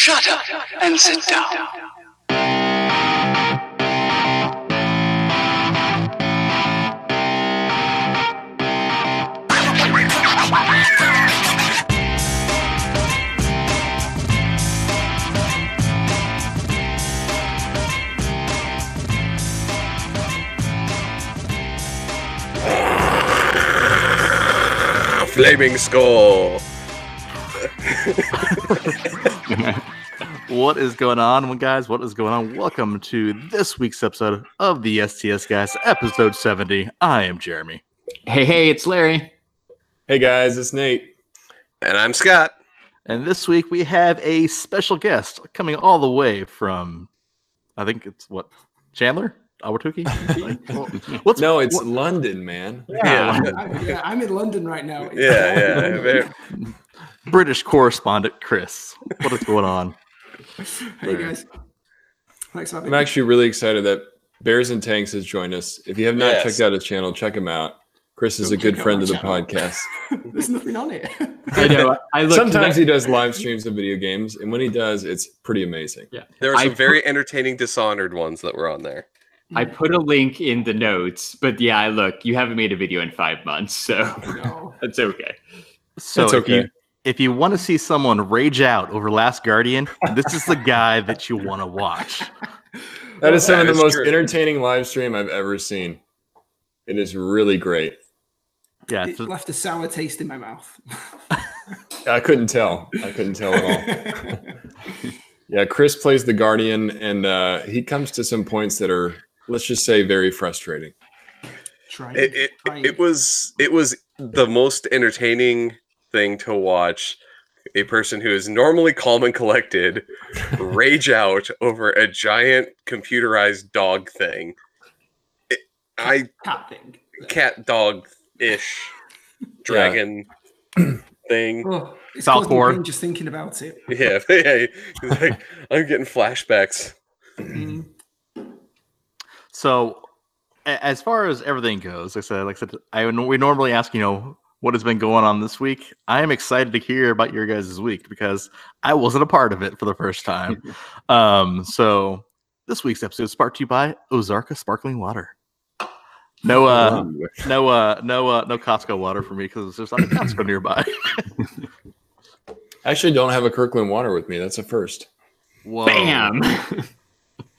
Shut up and sit down. Flaming skull. What is going on, guys? What is going on? Welcome to this week's episode of the STS Guys, episode 70. I am Jeremy. Hey, hey, it's Larry. Hey guys, it's Nate. And I'm Scott. And this week we have a special guest coming all the way from, I think it's what, Chandler? Ahwatukee? What's No, it's what- London, man. Yeah. I'm, yeah, I'm in London right now. Yeah, yeah. Very- British correspondent Chris? What is going on? Hey guys. Thanks I'm actually really excited that BearsinTanks has joined us. If you have not Yes. checked out his channel, check him out. Chris is Go a good friend of the channel. podcast. There's nothing on it. I know. I looked Sometimes he does live streams of video games, and when he does, it's pretty amazing. Yeah, There were I some very entertaining Dishonored ones that were on there. I put a link in the notes, but yeah, I look. You haven't made a video in five months, so no. that's okay. So That's if you okay. If you want to see someone rage out over Last Guardian, this is the guy that you want to watch. That is some That of the most true. entertaining live stream I've ever seen. It is really great. Yeah, It left a sour taste in my mouth. I couldn't tell. I couldn't tell at all. Yeah, Chris plays the Guardian, and uh, he comes to some points that are, let's just say, very frustrating. Try It, it, try it was it was the most entertaining thing to watch a person who is normally calm and collected rage out over a giant computerized dog thing. It, I cat thing. cat dog ish dragon thing. Oh, it's causing Falkor. just thinking about it. Yeah, yeah. Like, I'm getting flashbacks. Mm. So, as far as everything goes, like I said, like I said, I would- we normally ask, you know, what has been going on this week. I am excited to hear about your guys' week because I wasn't a part of it for the first time. um, so this week's episode is brought to you by Ozarka Sparkling Water. No, uh, no, uh, no, uh, no Costco water for me because there's not a Costco nearby. I actually don't have a Kirkland water with me. That's a first. Whoa. Bam!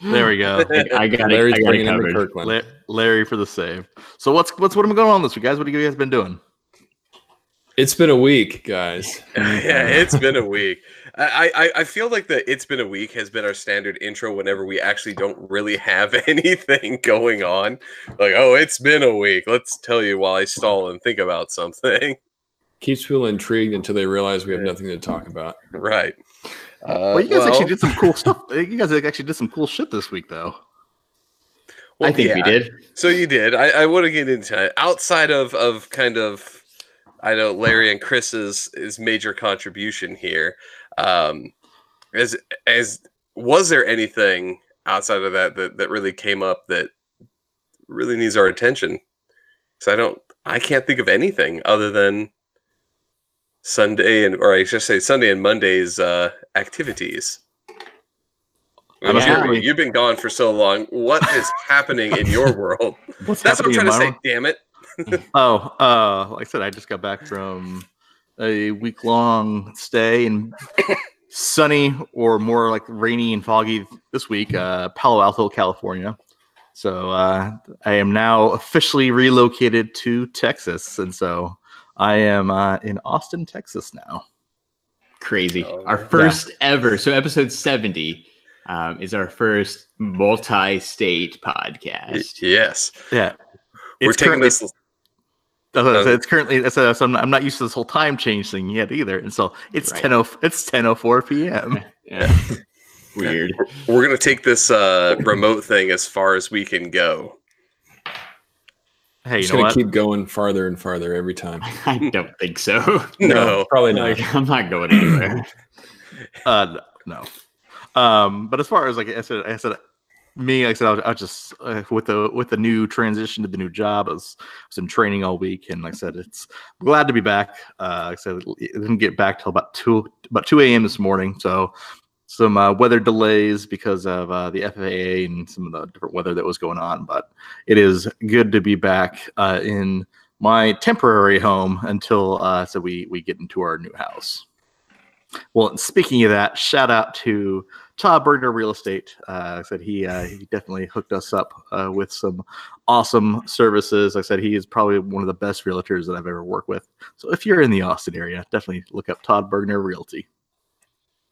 There we go. I got it. I got it in covered. Kirkland. La- Larry for the save. So what's what's what am I going on this week, guys? What have you guys been doing? It's been a week, guys. yeah, it's been a week. I, I I feel like the "it's been a week" has been our standard intro whenever we actually don't really have anything going on. Like, oh, it's been a week. Let's tell you while I stall and think about something. Keeps people intrigued until they realize we have nothing to talk about. right. Uh, well, you guys well- actually did some cool stuff. You guys actually did some cool shit this week, though. well, I think we did. So you did. I, I want to get into it. Outside of of kind of, I know Larry and Chris's is major contribution here. Um, as as was there anything outside of that that that really came up that really needs our attention? Because I don't, I can't think of anything other than Sunday and or I should say Sunday and Monday's uh, activities. I mean, Yeah. You've been gone for so long. What is happening in your world? What's That's what I'm trying to say. Damn it! My- Oh, uh, like I said, I just got back from a week long stay in sunny or more like rainy and foggy this week, uh, Palo Alto, California. So uh, I am now officially relocated to Texas, and so I am uh, in Austin, Texas now. Crazy. Oh, our yeah. first ever. So episode seventy um, is our first multi-state podcast. Yes, Yeah, we're taking currently- this. That's what I Uh, said. It's currently that's a, so I'm, I'm not used to this whole time change thing yet either, and so it's Right. ten oh it's ten oh four p.m. Yeah. Weird. We're gonna take this uh, remote thing as far as we can go. Hey, you Just know gonna what? keep going farther and farther every time. I don't think so. No, probably not. Like, I'm not going anywhere. Uh, no. Um, but as far as like I said, I said me, like I said, I was, I was just uh, with the with the new transition to the new job. I was, was in training all week, and like I said, it's glad to be back. Uh, like I said, it didn't get back till about two about two a.m. this morning, so some uh, weather delays because of uh, the FAA and some of the different weather that was going on. But it is good to be back uh, in my temporary home until uh, so we we get into our new house. Well, speaking of that, shout out to Todd Bergner Real Estate. Uh, I said he uh, he definitely hooked us up uh, with some awesome services. I said he is probably one of the best realtors that I've ever worked with. So if you're in the Austin area, definitely look up Todd Bergner Realty.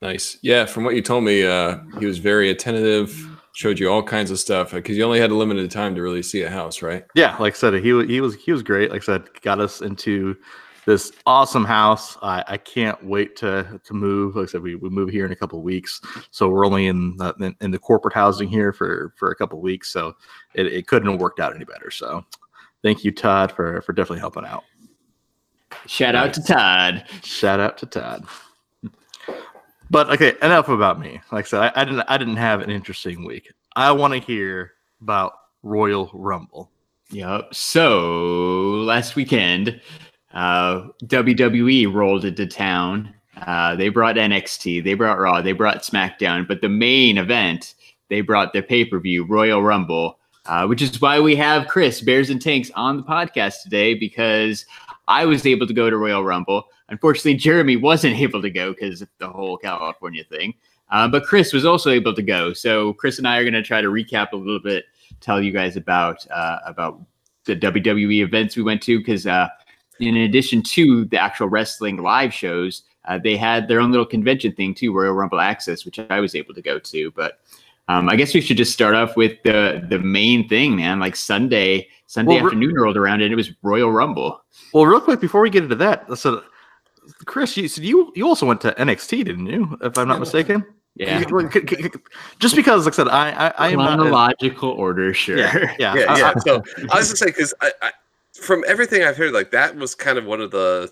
Nice. Yeah, from what you told me, uh, he was very attentive, showed you all kinds of stuff because you only had a limited time to really see a house, right? Yeah, like I said, he he was he was great. Like I said, got us into this awesome house. I, I can't wait to to move. Like I said, we, we move here in a couple of weeks, so we're only in the in, in the corporate housing here for for a couple of weeks. So it, it couldn't have worked out any better. So thank you, Todd, for for definitely helping out. Shout out to Todd. Shout out to Todd. But okay, enough about me. Like I said, I, I didn't I didn't have an interesting week. I want to hear about Royal Rumble. Yep. So last weekend, uh, WWE rolled into town. Uh, they brought NXT, they brought Raw, they brought SmackDown, but the main event, they brought their pay per view, Royal Rumble, uh, which is why we have Chris BearsinTanks on the podcast today because I was able to go to Royal Rumble. Unfortunately, Jeremy wasn't able to go because of the whole California thing. Uh, but Chris was also able to go. So Chris and I are going to try to recap a little bit, tell you guys about uh, about the WWE events we went to because uh, in addition to the actual wrestling live shows, uh, they had their own little convention thing too, Royal Rumble Access, which I was able to go to. But um, I guess we should just start off with the the main thing, man. Like Sunday, Sunday Well, re- afternoon rolled around and it was Royal Rumble. Well, real quick before we get into that, so Chris, you so you you also went to NXT, didn't you? If I'm not mistaken. Yeah. Just because, like I said, I I, I am not. as- Chronological order, sure. Yeah, yeah. yeah, yeah. So I was gonna say because I, I, from everything I've heard, like that was kind of one of the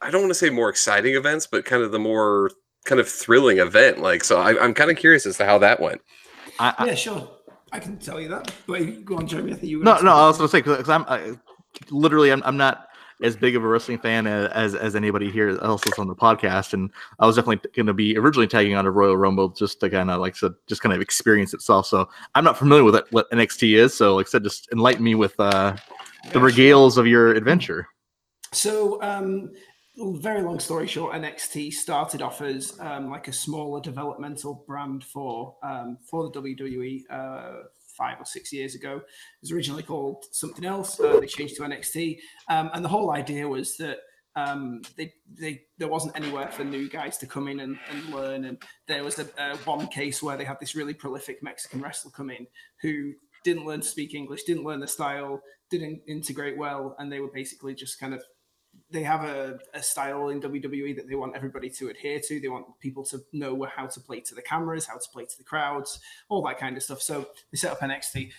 I don't want to say more exciting events, but kind of the more kind of thrilling event. Like, so I, I'm kind of curious as to how that went. I- I- Yeah, sure. I can tell you that. But go on, Jeremy. I think you. were no, no, say I was gonna say because I'm I, literally I'm, I'm not as big of a wrestling fan a- as as anybody here else is on the podcast, and I was definitely going to be originally tagging on to Royal Rumble just to kind of like I said, just kind of experience itself. So I'm not familiar with it, what NXT is. So like I said, just enlighten me with uh, the regales of your adventure. So, um, very long story short, NXT started off as um, like a smaller developmental brand for um, for the WWE uh, five or six years ago. It was originally called something else. Uh, they changed to NXT, um, and the whole idea was that um, they, they there wasn't anywhere for new guys to come in and, and learn. And there was a, a one case where they had this really prolific Mexican wrestler come in who didn't learn to speak English, didn't learn the style, didn't integrate well, and they were basically just kind of they have a, a style in WWE that they want everybody to adhere to. They want people to know how to play to the cameras, how to play to the crowds, all that kind of stuff. So they set up NXT.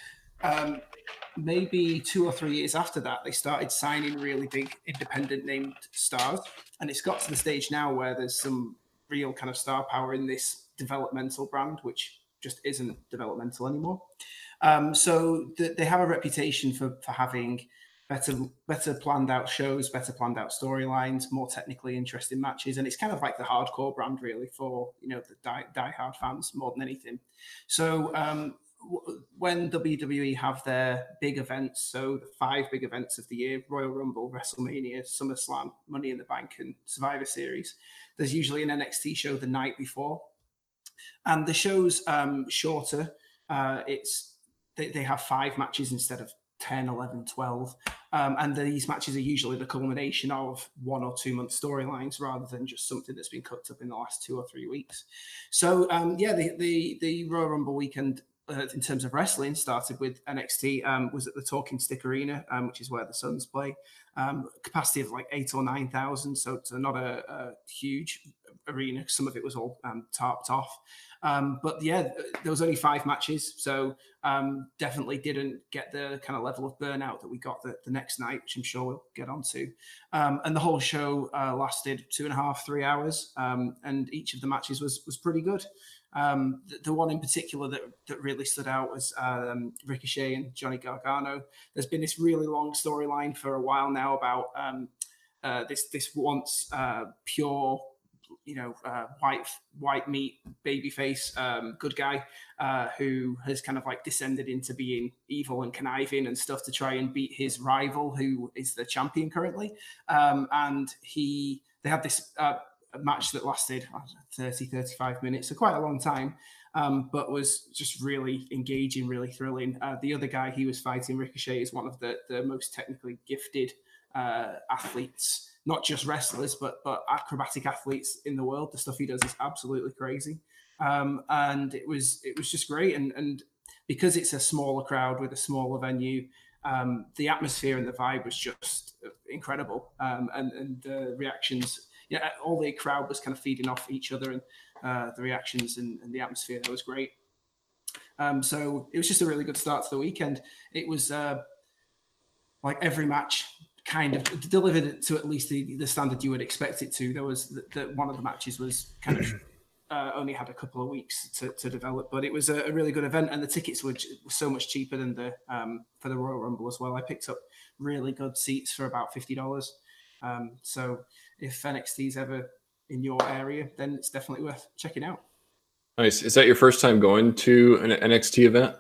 Um, maybe two or three years after that, they started signing really big independent named stars. And it's got to the stage now where there's some real kind of star power in this developmental brand, which just isn't developmental anymore. Um, so th- they have a reputation for, for having better better planned out shows, better planned out storylines, more technically interesting matches, and it's kind of like the hardcore brand really for you know the die, die hard fans more than anything. So um, when WWE have their big events, so the five big events of the year: Royal Rumble, WrestleMania, SummerSlam, Money in the Bank, and Survivor Series, there's usually an NXT show the night before, and the show's um, shorter. Uh, it's they, they have five matches instead of 10, 11, 12. Um, and these matches are usually the culmination of one or two month storylines rather than just something that's been cooked up in the last two or three weeks. So, um, yeah, the, the, the Royal Rumble weekend uh, in terms of wrestling started with NXT, um, was at the Talking Stick Arena, um, which is where the Suns play. Um, capacity of like eight or 9,000. So, so not a, a huge arena. Some of it was all um, tarped off. Um, but yeah, there was only five matches, so um, definitely didn't get the kind of level of burnout that we got the, the next night, which I'm sure we'll get onto. Um, and the whole show uh, lasted two and a half, three hours, um, and each of the matches was was pretty good. Um, the, the one in particular that, that really stood out was um, Ricochet and Johnny Gargano. There's been this really long storyline for a while now about uh, this this once uh, pure you know, uh, white white meat baby face, um, good guy, uh, who has kind of like descended into being evil and conniving and stuff to try and beat his rival, who is the champion currently. Um, and he they had this uh, match that lasted know, 30, 35 minutes, so quite a long time. Um, but was just really engaging, really thrilling. Uh, the other guy he was fighting, Ricochet, is one of the, the most technically gifted uh, athletes not just wrestlers, but but acrobatic athletes in the world. The stuff he does is absolutely crazy, um, and it was it was just great. And and because it's a smaller crowd with a smaller venue, um, the atmosphere and the vibe was just incredible, um, and and the reactions. Yeah, all the crowd was kind of feeding off each other, and uh, the reactions and, and the atmosphere that was great. Um, so it was just a really good start to the weekend. It was uh, like every match kind of delivered it to at least the, the standard you would expect it to. There was that one of the matches was kind of uh, only had a couple of weeks to, to develop, but it was a, a, really good event, and the tickets were, so much cheaper than the um, for the Royal Rumble as well. I picked up really good seats for about fifty dollars. Um, so if NXT is ever in your area, then it's definitely worth checking out. Nice. Is that your first time going to an NXT event?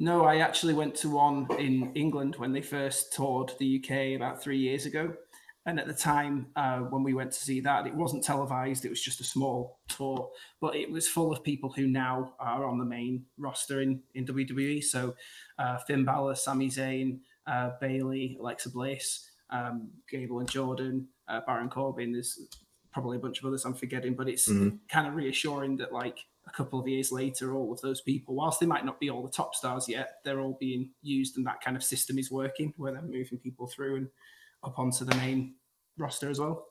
No, I actually went to one in England when they first toured the UK about three years ago. And at the time, uh, when we went to see that, it wasn't televised. It was just a small tour, but it was full of people who now are on the main roster in, in WWE. So uh, Finn Balor, Sami Zayn, uh, Bayley, Alexa Bliss, um, Gable and Jordan, uh, Baron Corbin. There's probably a bunch of others I'm forgetting, but it's mm-hmm. kind of reassuring that like a couple of years later, all of those people, whilst they might not be all the top stars yet, they're all being used, and that kind of system is working where they're moving people through and up onto the main roster as well.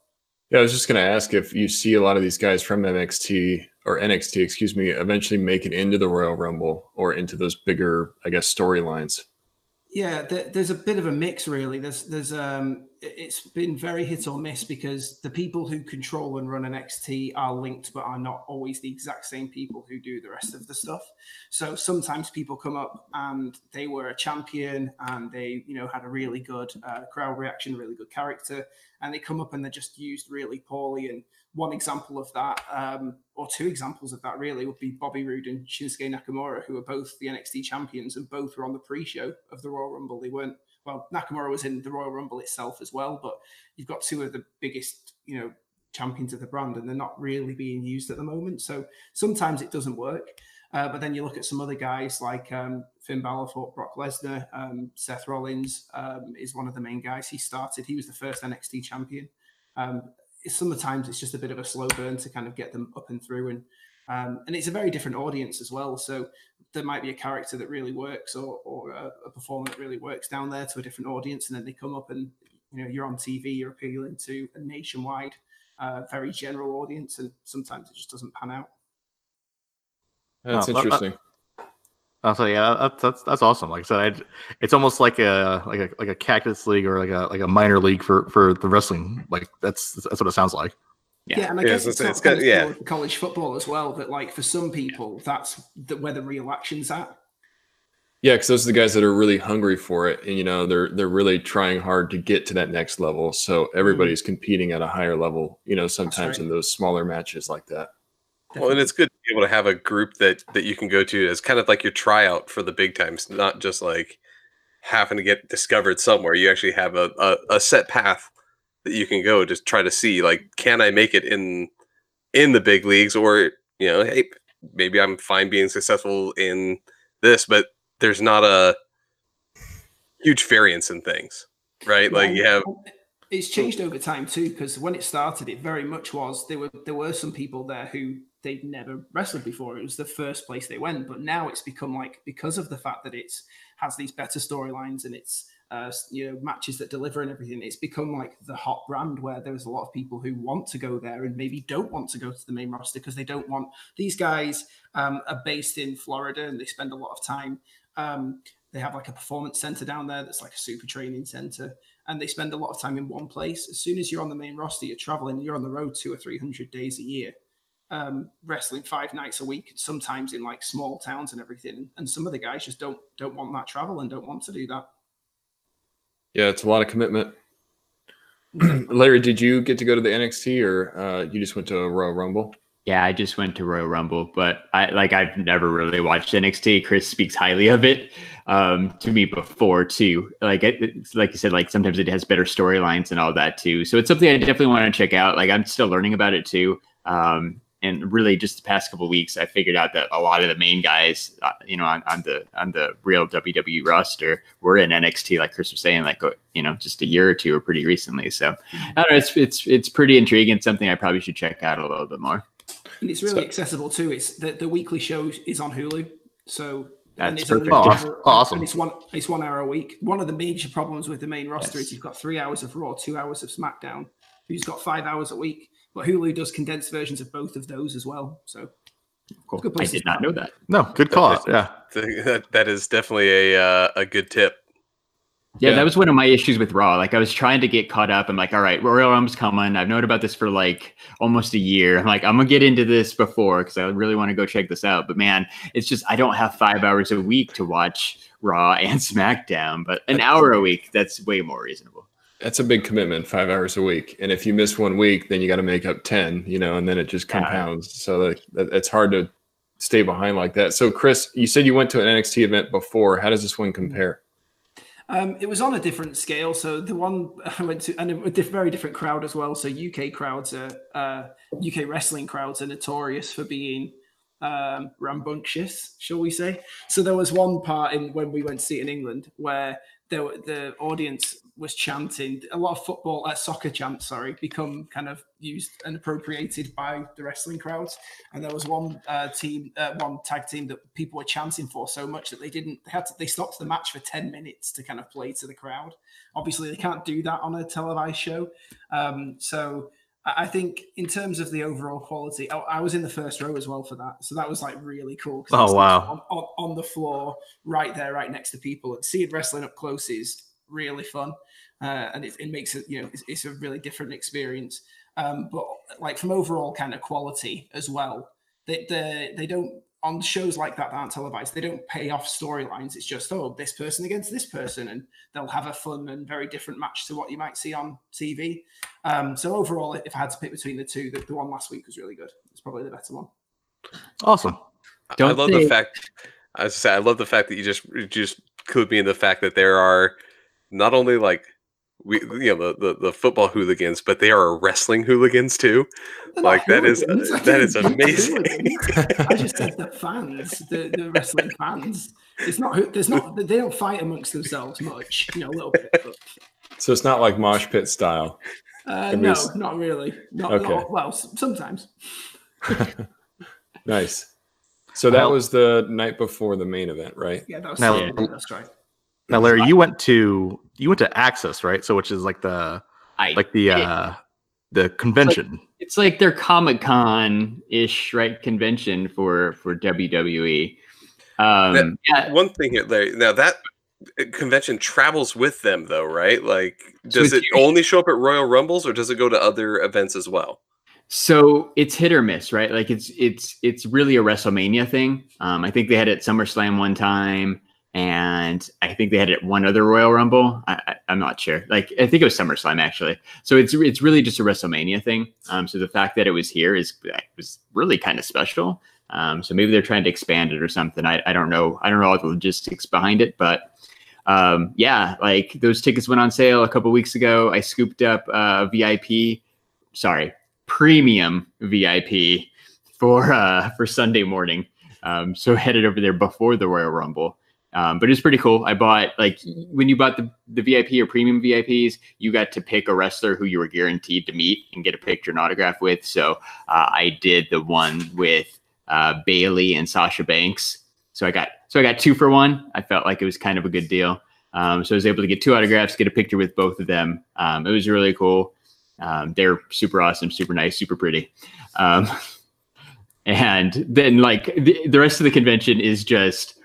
Yeah, I was just going to ask if you see a lot of these guys from NXT or NXT, excuse me, eventually make it into the Royal Rumble or into those bigger, I guess, storylines. Yeah, there's a bit of a mix, really. There's, there's, um, it's been very hit or miss because the people who control and run NXT are linked, but are not always the exact same people who do the rest of the stuff. So sometimes people come up and they were a champion and they, you know, had a really good uh, crowd reaction, really good character, and they come up and they're just used really poorly. And one example of that, um, or two examples of that, really, would be Bobby Roode and Shinsuke Nakamura, who are both the NXT champions and both were on the pre-show of the Royal Rumble. They weren't well, Nakamura was in the Royal Rumble itself as well, but you've got two of the biggest, you know, champions of the brand, and they're not really being used at the moment. So sometimes it doesn't work. Uh, but then you look at some other guys like um, Finn Balor fought Brock Lesnar. Um, Seth Rollins um, is one of the main guys. He started. He was the first NXT champion. Um, sometimes it's just a bit of a slow burn to kind of get them up and through, and um, and it's a very different audience as well. So there might be a character that really works or, or a, a performer that really works down there to a different audience, and then they come up and you know you're on TV, you're appealing to a nationwide, uh, very general audience, and sometimes it just doesn't pan out. That's oh, interesting. I'll say, yeah, that's, that's that's awesome. Like I said, I'd, it's almost like a like a like a cactus league or like a like a minor league for for the wrestling. Like that's that's what it sounds like. Yeah. yeah, and I yeah, guess it's, it's, it's yeah. college football as well. That like for some people, that's the, where the real action's at. Yeah, because those are the guys that are really hungry for it, and you know they're they're really trying hard to get to that next level. So everybody's mm-hmm. competing at a higher level. You know, sometimes right. in those smaller matches like that. Well, and it's good to be able to have a group that that you can go to as kind of like your tryout for the big times, not just like having to get discovered somewhere. You actually have a, a, a set path that you can go to try to see like can I make it in in the big leagues? Or you know hey maybe I'm fine being successful in this but there's not a huge variance in things right? Yeah, like you have it's hmm. changed over time too because when it started it very much was there were there were some people there who they'd never wrestled before. It was the first place they went but now it's become like because of the fact that it's has these better storylines and it's uh, you know matches that deliver and everything it's become like the hot brand where there's a lot of people who want to go there and maybe don't want to go to the main roster because they don't want these guys um, are based in florida and they spend a lot of time um, they have like a performance center down there that's like a super training center and they spend a lot of time in one place. As soon as you're on the main roster you're traveling you're on the road two or three hundred days a year um, wrestling five nights a week, sometimes in like small towns and everything. And some of the guys just don't don't want that travel and don't want to do that. Yeah, it's a lot of commitment. Larry, did you get to go to the NXT or uh, you just went to a Royal Rumble? Yeah, I just went to Royal Rumble, but I like I've never really watched NXT. Chris speaks highly of it um, to me before too. Like it, like you said, like sometimes it has better storylines and all that too. So it's something I definitely want to check out. Like I'm still learning about it too. Um, and really, just the past couple weeks, I figured out that a lot of the main guys, uh, you know, on, on the on the real WWE roster, were in NXT. Like Chris was saying, like uh, you know, just a year or two or pretty recently. So I don't know. It's it's it's pretty intriguing. Something I probably should check out a little bit more. And it's really accessible too. It's the, the weekly show is on Hulu, so and That's it's only perfect. one hour- Awesome. And it's one it's one hour a week. One of the major problems with the main roster is you've got three hours of Raw, two hours of SmackDown. Who's got five hours a week? But Hulu does condensed versions of both of those as well. So Cool. Good I place to did not know that. No, good call. out. Yeah. That, that is definitely a uh, a good tip. Yeah, Yeah. that was one of my issues with Raw. Like I was trying to get caught up. I'm like, all right, Royal Rumble's coming. I've known about this for like almost a year. I'm like, I'm gonna get into this before because I really want to go check this out. But man, it's just I don't have five hours a week to watch Raw and SmackDown. But an hour a week, that's way more reasonable. That's a big commitment, five hours a week. And if you miss one week, then you got to make up 10, you know, and then it just Yeah. compounds. So like, that, it's hard to stay behind like that. So, Chris, you said you went to an NXT event before. How does this one compare? Um, it was on a different scale. So the one I went to, and a diff- very different crowd as well. So UK crowds are uh, UK wrestling crowds are notorious for being um, rambunctious, shall we say? So there was one part in when we went to see it in England where there, were- the audience was chanting a lot of football, uh, soccer chants, sorry, become kind of used and appropriated by the wrestling crowds. And there was one uh, team, uh, one tag team that people were chanting for so much that they didn't, they had to, they stopped the match for 10 minutes to kind of play to the crowd. Obviously, they can't do that on a televised show. Um, so I I think in terms of the overall quality, I, I was in the first row as well for that. So that was like really cool. Oh, wow. On, on, on the floor, right there, right next to people. And seeing wrestling up close is really fun. Uh, and it, it makes it, you know, it's, it's a really different experience. Um, but like from overall kind of quality as well, they, they, they don't, on shows like that that aren't televised, they don't pay off storylines. It's just, oh, this person against this person. And they'll have a fun and very different match to what you might see on TV. Um, so overall, if I had to pick between the two, the, the one last week was really good. It's probably the better one. Awesome. I Don't love they- the fact. I was say I love the fact that you just you just clued me in the fact that there are not only like we you know the, the, the football hooligans, but they are wrestling hooligans too. They're Like, not that is- hooligans. that is They're amazing. I just said the fans, the, the wrestling fans. It's not. who- There's not. They don't fight amongst themselves much. You know, a little bit. But, So it's not like mosh pit style. uh, no, s- not really. Not, Okay. not- well, sometimes. Nice. So that Well- was the night before the main event, right? Yeah, that was. Now- yeah, that's right. Now, Larry, you went to you went to Access, right? So, which is like the I like the did. uh the convention. it's like their Comic Con ish right convention for for WWE. Um, That- yeah, One thing here, Larry. Now that uh, convention travels with them, though, right? Like, does it's it only show up at Royal Rumbles, or does it go to other events as well? So it's hit or miss, right? Like it's it's it's really a WrestleMania thing. Um, I think they had it at SummerSlam one time, and I think they had it one other Royal Rumble. I, I'm not sure. Like I think it was SummerSlam actually. So it's it's really just a WrestleMania thing. Um, so the fact that it was here is was really kind of special. Um, so maybe they're trying to expand it or something. I, I don't know. I don't know all the logistics behind it, but um, yeah, like those tickets went on sale a couple weeks ago. I scooped up uh, VIP. Sorry, premium VIP for uh, for Sunday morning. Um, so headed over there before the Royal Rumble. Um, but it's pretty cool. I bought like when you bought the, the VIP or premium VIPs, you got to pick a wrestler who you were guaranteed to meet and get a picture and autograph with. So uh, I did the one with uh, Bayley and Sasha Banks. So I got so I got two for one. I felt like it was kind of a good deal. Um, so I was able to get two autographs, get a picture with both of them. Um, it was really cool. Um, they're super awesome, super nice, super pretty. Um, and then like the, the rest of the convention is just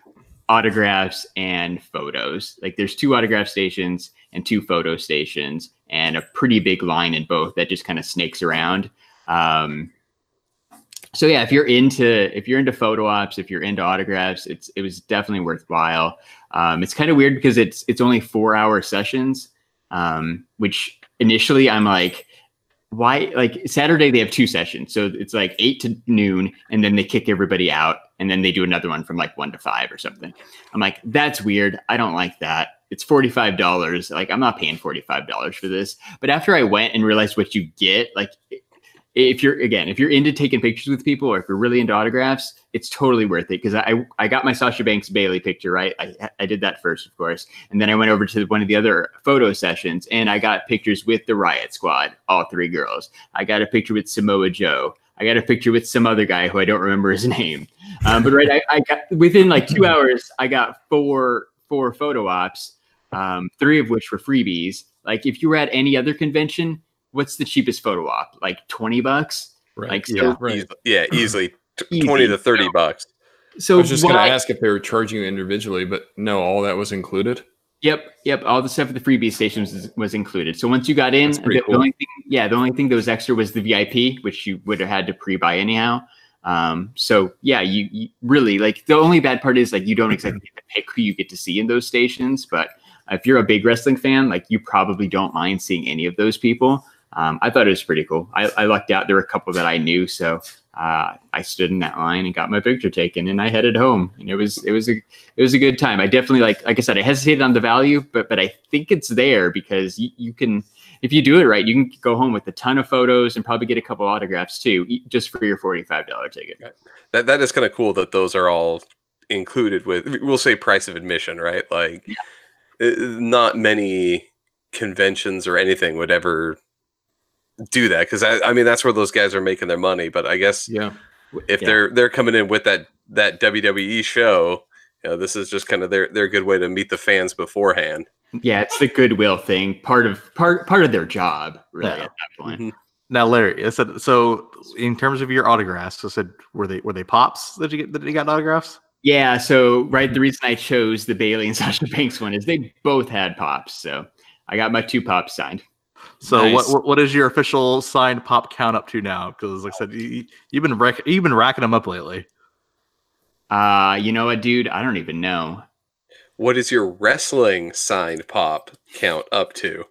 autographs and photos. Like there's two autograph stations and two photo stations and a pretty big line in both that just kind of snakes around. Um, so yeah, if you're into if you're into photo ops, if you're into autographs, it's it was definitely worthwhile. Um, it's kind of weird because it's it's only four hour sessions, um, which initially I'm like, why? Like Saturday they have two sessions, so it's like eight to noon, and then they kick everybody out, and then they do another one from like one to five or something. I'm like, that's weird. I don't like that. It's forty five dollars. Like I'm not paying forty five dollars for this. But after I went and realized what you get, like if you're again if you're into taking pictures with people or if you're really into autographs it's totally worth it because I, I got my sasha banks bayley picture right I, I did that first of course and then i went over to one of the other photo sessions and i got pictures with the riot squad all three girls i got a picture with samoa joe i got a picture with some other guy who i don't remember his name um, but right I, I got within like two hours i got four four photo ops um, three of which were freebies like if you were at any other convention what's the cheapest photo op? Like 20 bucks? Right. Like, so, Yeah. right. Yeah, easily t- Easy. twenty to thirty bucks. so I was just going to ask if they were charging you individually, but no, all that was included. Yep, yep. All the stuff at the freebie stations was, was included. So once you got in, the, the only thing, yeah, the only thing that was extra was the VIP, which you would have had to pre-buy anyhow. Um, so yeah, you, you really like the only bad part is like you don't exactly get to pick who you get to see in those stations. But if you're a big wrestling fan, like you probably don't mind seeing any of those people. Um, I thought it was pretty cool. I, I lucked out. There were a couple that I knew, so uh, I stood in that line and got my picture taken, and I headed home. And it was it was a it was a good time. I definitely like like I said, I hesitated on the value, but but I think it's there because you, you can if you do it right, you can go home with a ton of photos and probably get a couple autographs too, just for your forty five dollar ticket. That that is kind of cool that those are all included with. We'll say price of admission, right? Like, uh, not many conventions or anything would ever do that because I, I mean that's where those guys are making their money. But I guess Yeah. if Yeah. they're they're coming in with that that WWE show, you know, this is just kind of their their good way to meet the fans beforehand. Yeah, it's the goodwill thing, part of part part of their job, really. Yeah. At that point, Mhm. Now, Larry, I said so. In terms of your autographs, I said were they were they pops that you get that you got autographs? Yeah, so right, the reason I chose the Bayley and Sasha Banks one is they both had pops, so I got my two pops signed. So Nice. what, what what is your official signed pop count up to now? Because like I said, you, you've been rack, you've been racking them up lately. Uh, you know what, dude? I don't even know. What is your wrestling signed pop count up to?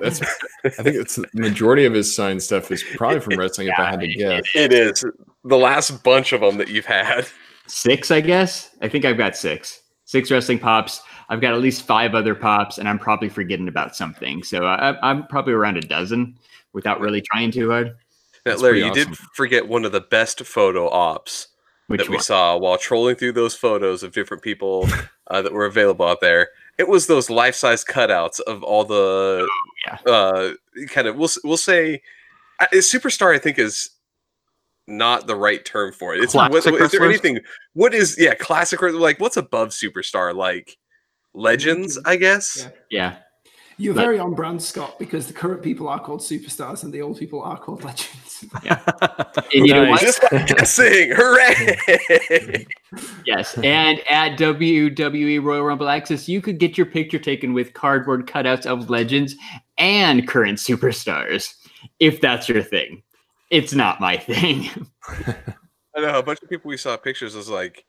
That's. I think it's the majority of his signed stuff is probably from wrestling. if I had to guess, It is the last bunch of them that you've had. Six, I guess. I think I've got six. Six wrestling pops. I've got at least five other pops, and I'm probably forgetting about something. So I, I'm probably around a dozen without really trying too hard. Now, Larry, you did forget one of the best photo ops Which that we one? saw while trolling through those photos of different people uh, that were available out there. It was those life-size cutouts of all the yeah. uh, kind of we'll we'll say uh, superstar. I think is not the right term for it. It's what, is there anything? What is yeah classic? Like what's above superstar? Like legends, I guess. Yeah. Yeah. You're But- very on brand, Scott, because the current people are called superstars and the old people are called legends. And you know what? Just like guessing, hooray! Yes. And at WWE Royal Rumble Access, you could get your picture taken with cardboard cutouts of legends and current superstars, if that's your thing. It's not my thing. I know a bunch of people we saw pictures was like,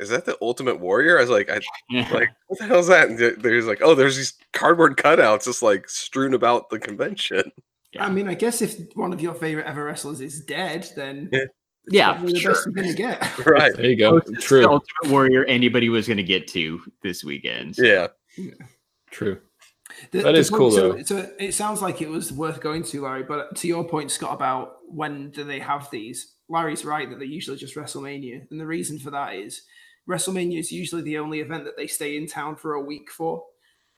is that the Ultimate Warrior? I was like, I like what the hell is that? And th- there's like, oh, there's these cardboard cutouts just like strewn about the convention. Yeah. I mean, I guess if one of your favorite ever wrestlers is dead, then Yeah. Yeah, the sure. best you're gonna get. Right. there you go. Oh, Closest True. to Ultimate Warrior anybody was going to get to this weekend. Yeah. True. The- That the is point- cool, so, though. So it sounds like it was worth going to, Larry. But to your point, Scott, about when do they have these? Larry's right that they're usually just WrestleMania, and the reason for that is WrestleMania is usually the only event that they stay in town for a week for.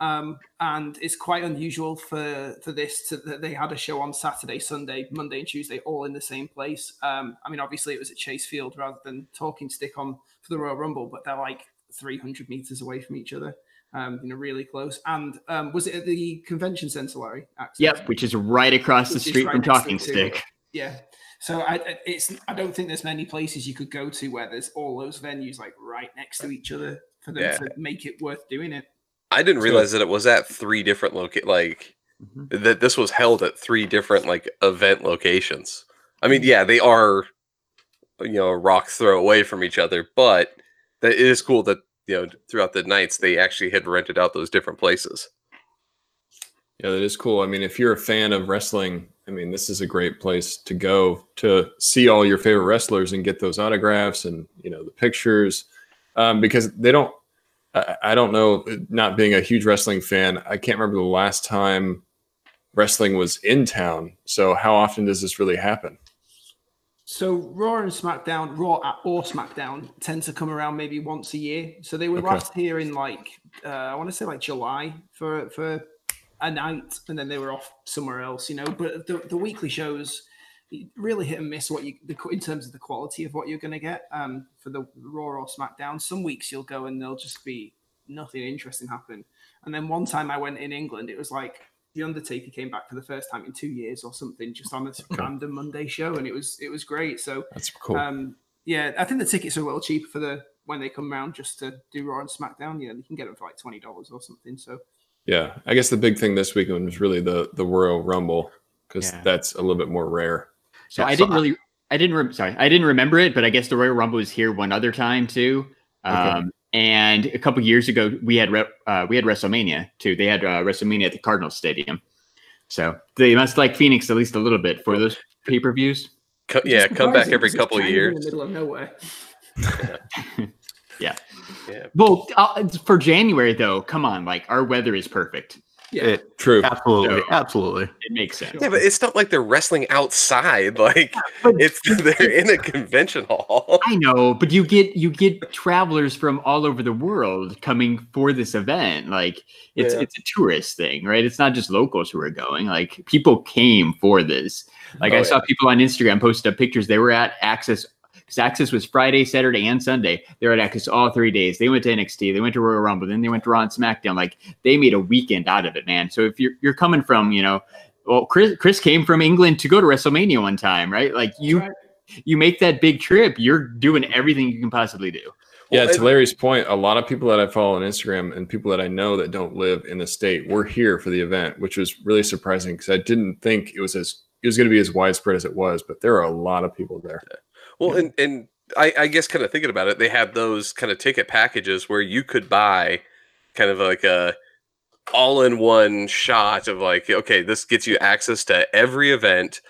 Um, and it's quite unusual for for this to, that they had a show on Saturday, Sunday, Monday, and Tuesday all in the same place. Um, I mean, obviously it was at Chase Field rather than Talking Stick on for the Royal Rumble, but they're like 300 meters away from each other, um, you know, really close. And um, was it at the convention center, Larry? Access? Yep, which is right across the Which is street right from Talking it too. Stick. Yeah. So I, I- it's I don't think there's many places you could go to where there's all those venues like right next to each other for them Yeah. to make it worth doing it. I didn't So- realize that it was at three different loca- like Mhm. that this was held at three different like event locations. I mean, yeah, they are you know, a rock throw away from each other, but that it is cool that you know throughout the nights they actually had rented out those different places. Yeah, that is cool. I mean, if you're a fan of wrestling, I mean, this is a great place to go to see all your favorite wrestlers and get those autographs and you know the pictures, um, because they don't. I, I don't know. Not being a huge wrestling fan, I can't remember the last time wrestling was in town. So how often does this really happen? So Raw and SmackDown, Raw or SmackDown, tend to come around maybe once a year. So they were Okay. last here in like uh, I want to say like July for for a night, and then they were off somewhere else. You know, but the, the weekly shows really hit and miss what you the, in terms of the quality of what you're going to get um, for the Raw or SmackDown. Some weeks you'll go and there'll just be nothing interesting happen. And then one time I went in England, it was like the Undertaker came back for the first time in two years or something, just on a random Monday show, and it was it was great. So That's cool. um, yeah, I think the tickets are a little cheaper for the when they come around just to do Raw and SmackDown. Yeah, you can get them for like twenty dollars or something. So yeah, I guess the big thing this weekend was really the the Royal Rumble because Yeah. that's a little bit more rare. So Yeah, I so didn't I- really, I didn't, re- sorry, I didn't remember it, but I guess the Royal Rumble was here one other time too. Um, And a couple years ago, we had re- uh, we had WrestleMania too. They had uh, WrestleMania at the Cardinals Stadium, so they must like Phoenix at least a little bit for those pay per views. Co- yeah, come back every couple of years. in the middle of nowhere. Yeah. Yeah. Well, uh, for January though, come on, like our weather is perfect. Yeah, It, True. absolutely, So- absolutely. It makes sense. Yeah, but it's not like they're wrestling outside. Like but- it's they're in a convention hall. I know, but you get you get travelers from all over the world coming for this event. Like it's Yeah. it's a tourist thing, right? It's not just locals who are going. Like people came for this. Like Oh, I saw people on Instagram posted up pictures. They were at Access because Access was Friday, Saturday, and Sunday. They were at Access all three days. They went to NXT, they went to Royal Rumble, then they went to Raw and SmackDown. Like they made a weekend out of it, man. So if you're you're coming from, you know, well, Chris Chris came from England to go to WrestleMania one time, right? Like you right. you make that big trip, you're doing everything you can possibly do. Yeah, Well, to Larry's point, a lot of people that I follow on Instagram and people that I know that don't live in the state were here for the event, which was really surprising because I didn't think it was as it was going to be as widespread as it was. But there are a lot of people there. Well, and and I, I guess kind of thinking about it, they had those kind of ticket packages where you could buy kind of like a all-in-one shot of like, okay, this gets you access to every event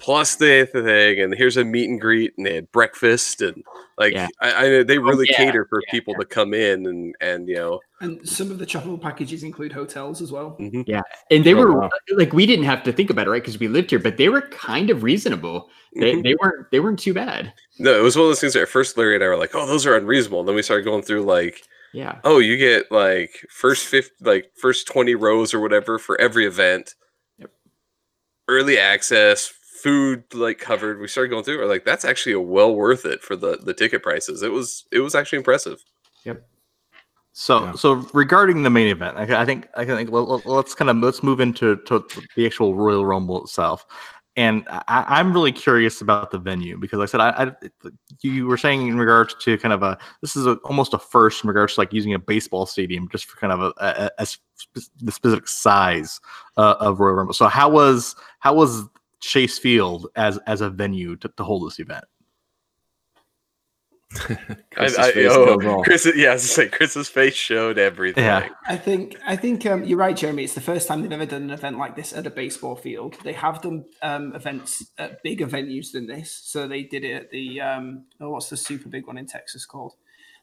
plus the thing, and here's a meet and greet, and they had breakfast, and like Yeah. I, I they oh, really yeah, cater for people to come in and and you know, and some of the shoppable packages include hotels as well. mhm. And they Oh, were wow. like we didn't have to think about it, right? Because we lived here, but they were kind of reasonable. They, Mhm. they weren't they weren't too bad. no, it was one of those things. Where at first, Larry and I were like, oh, those are unreasonable. And then we started going through like. Yeah. oh, you get like first fifth, like first twenty rows or whatever for every event. Yep. Early access, food like covered. We started going through. We're like, that's actually a well worth it for the the ticket prices. It was it was actually impressive. So, Yeah. so regarding the main event, I, I think I think let, let- let's kind of let's move into to the actual Royal Rumble itself. And I, I'm really curious about the venue because, like I said, I, I you were saying in regards to kind of a this is a, almost a first in regards to like using a baseball stadium just for kind of a, a, a the specific size uh, of Royal Rumble. So how was how was Chase Field as as a venue to, to hold this event? Chris's I, I, face oh, Chris, yeah, I was say Chris's face showed everything. Yeah. I think I think um, you're right, Jeremy. It's the first time they've ever done an event like this at a baseball field. They have done um, events at bigger venues than this. So they did it at the um, oh, what's the super big one in Texas called?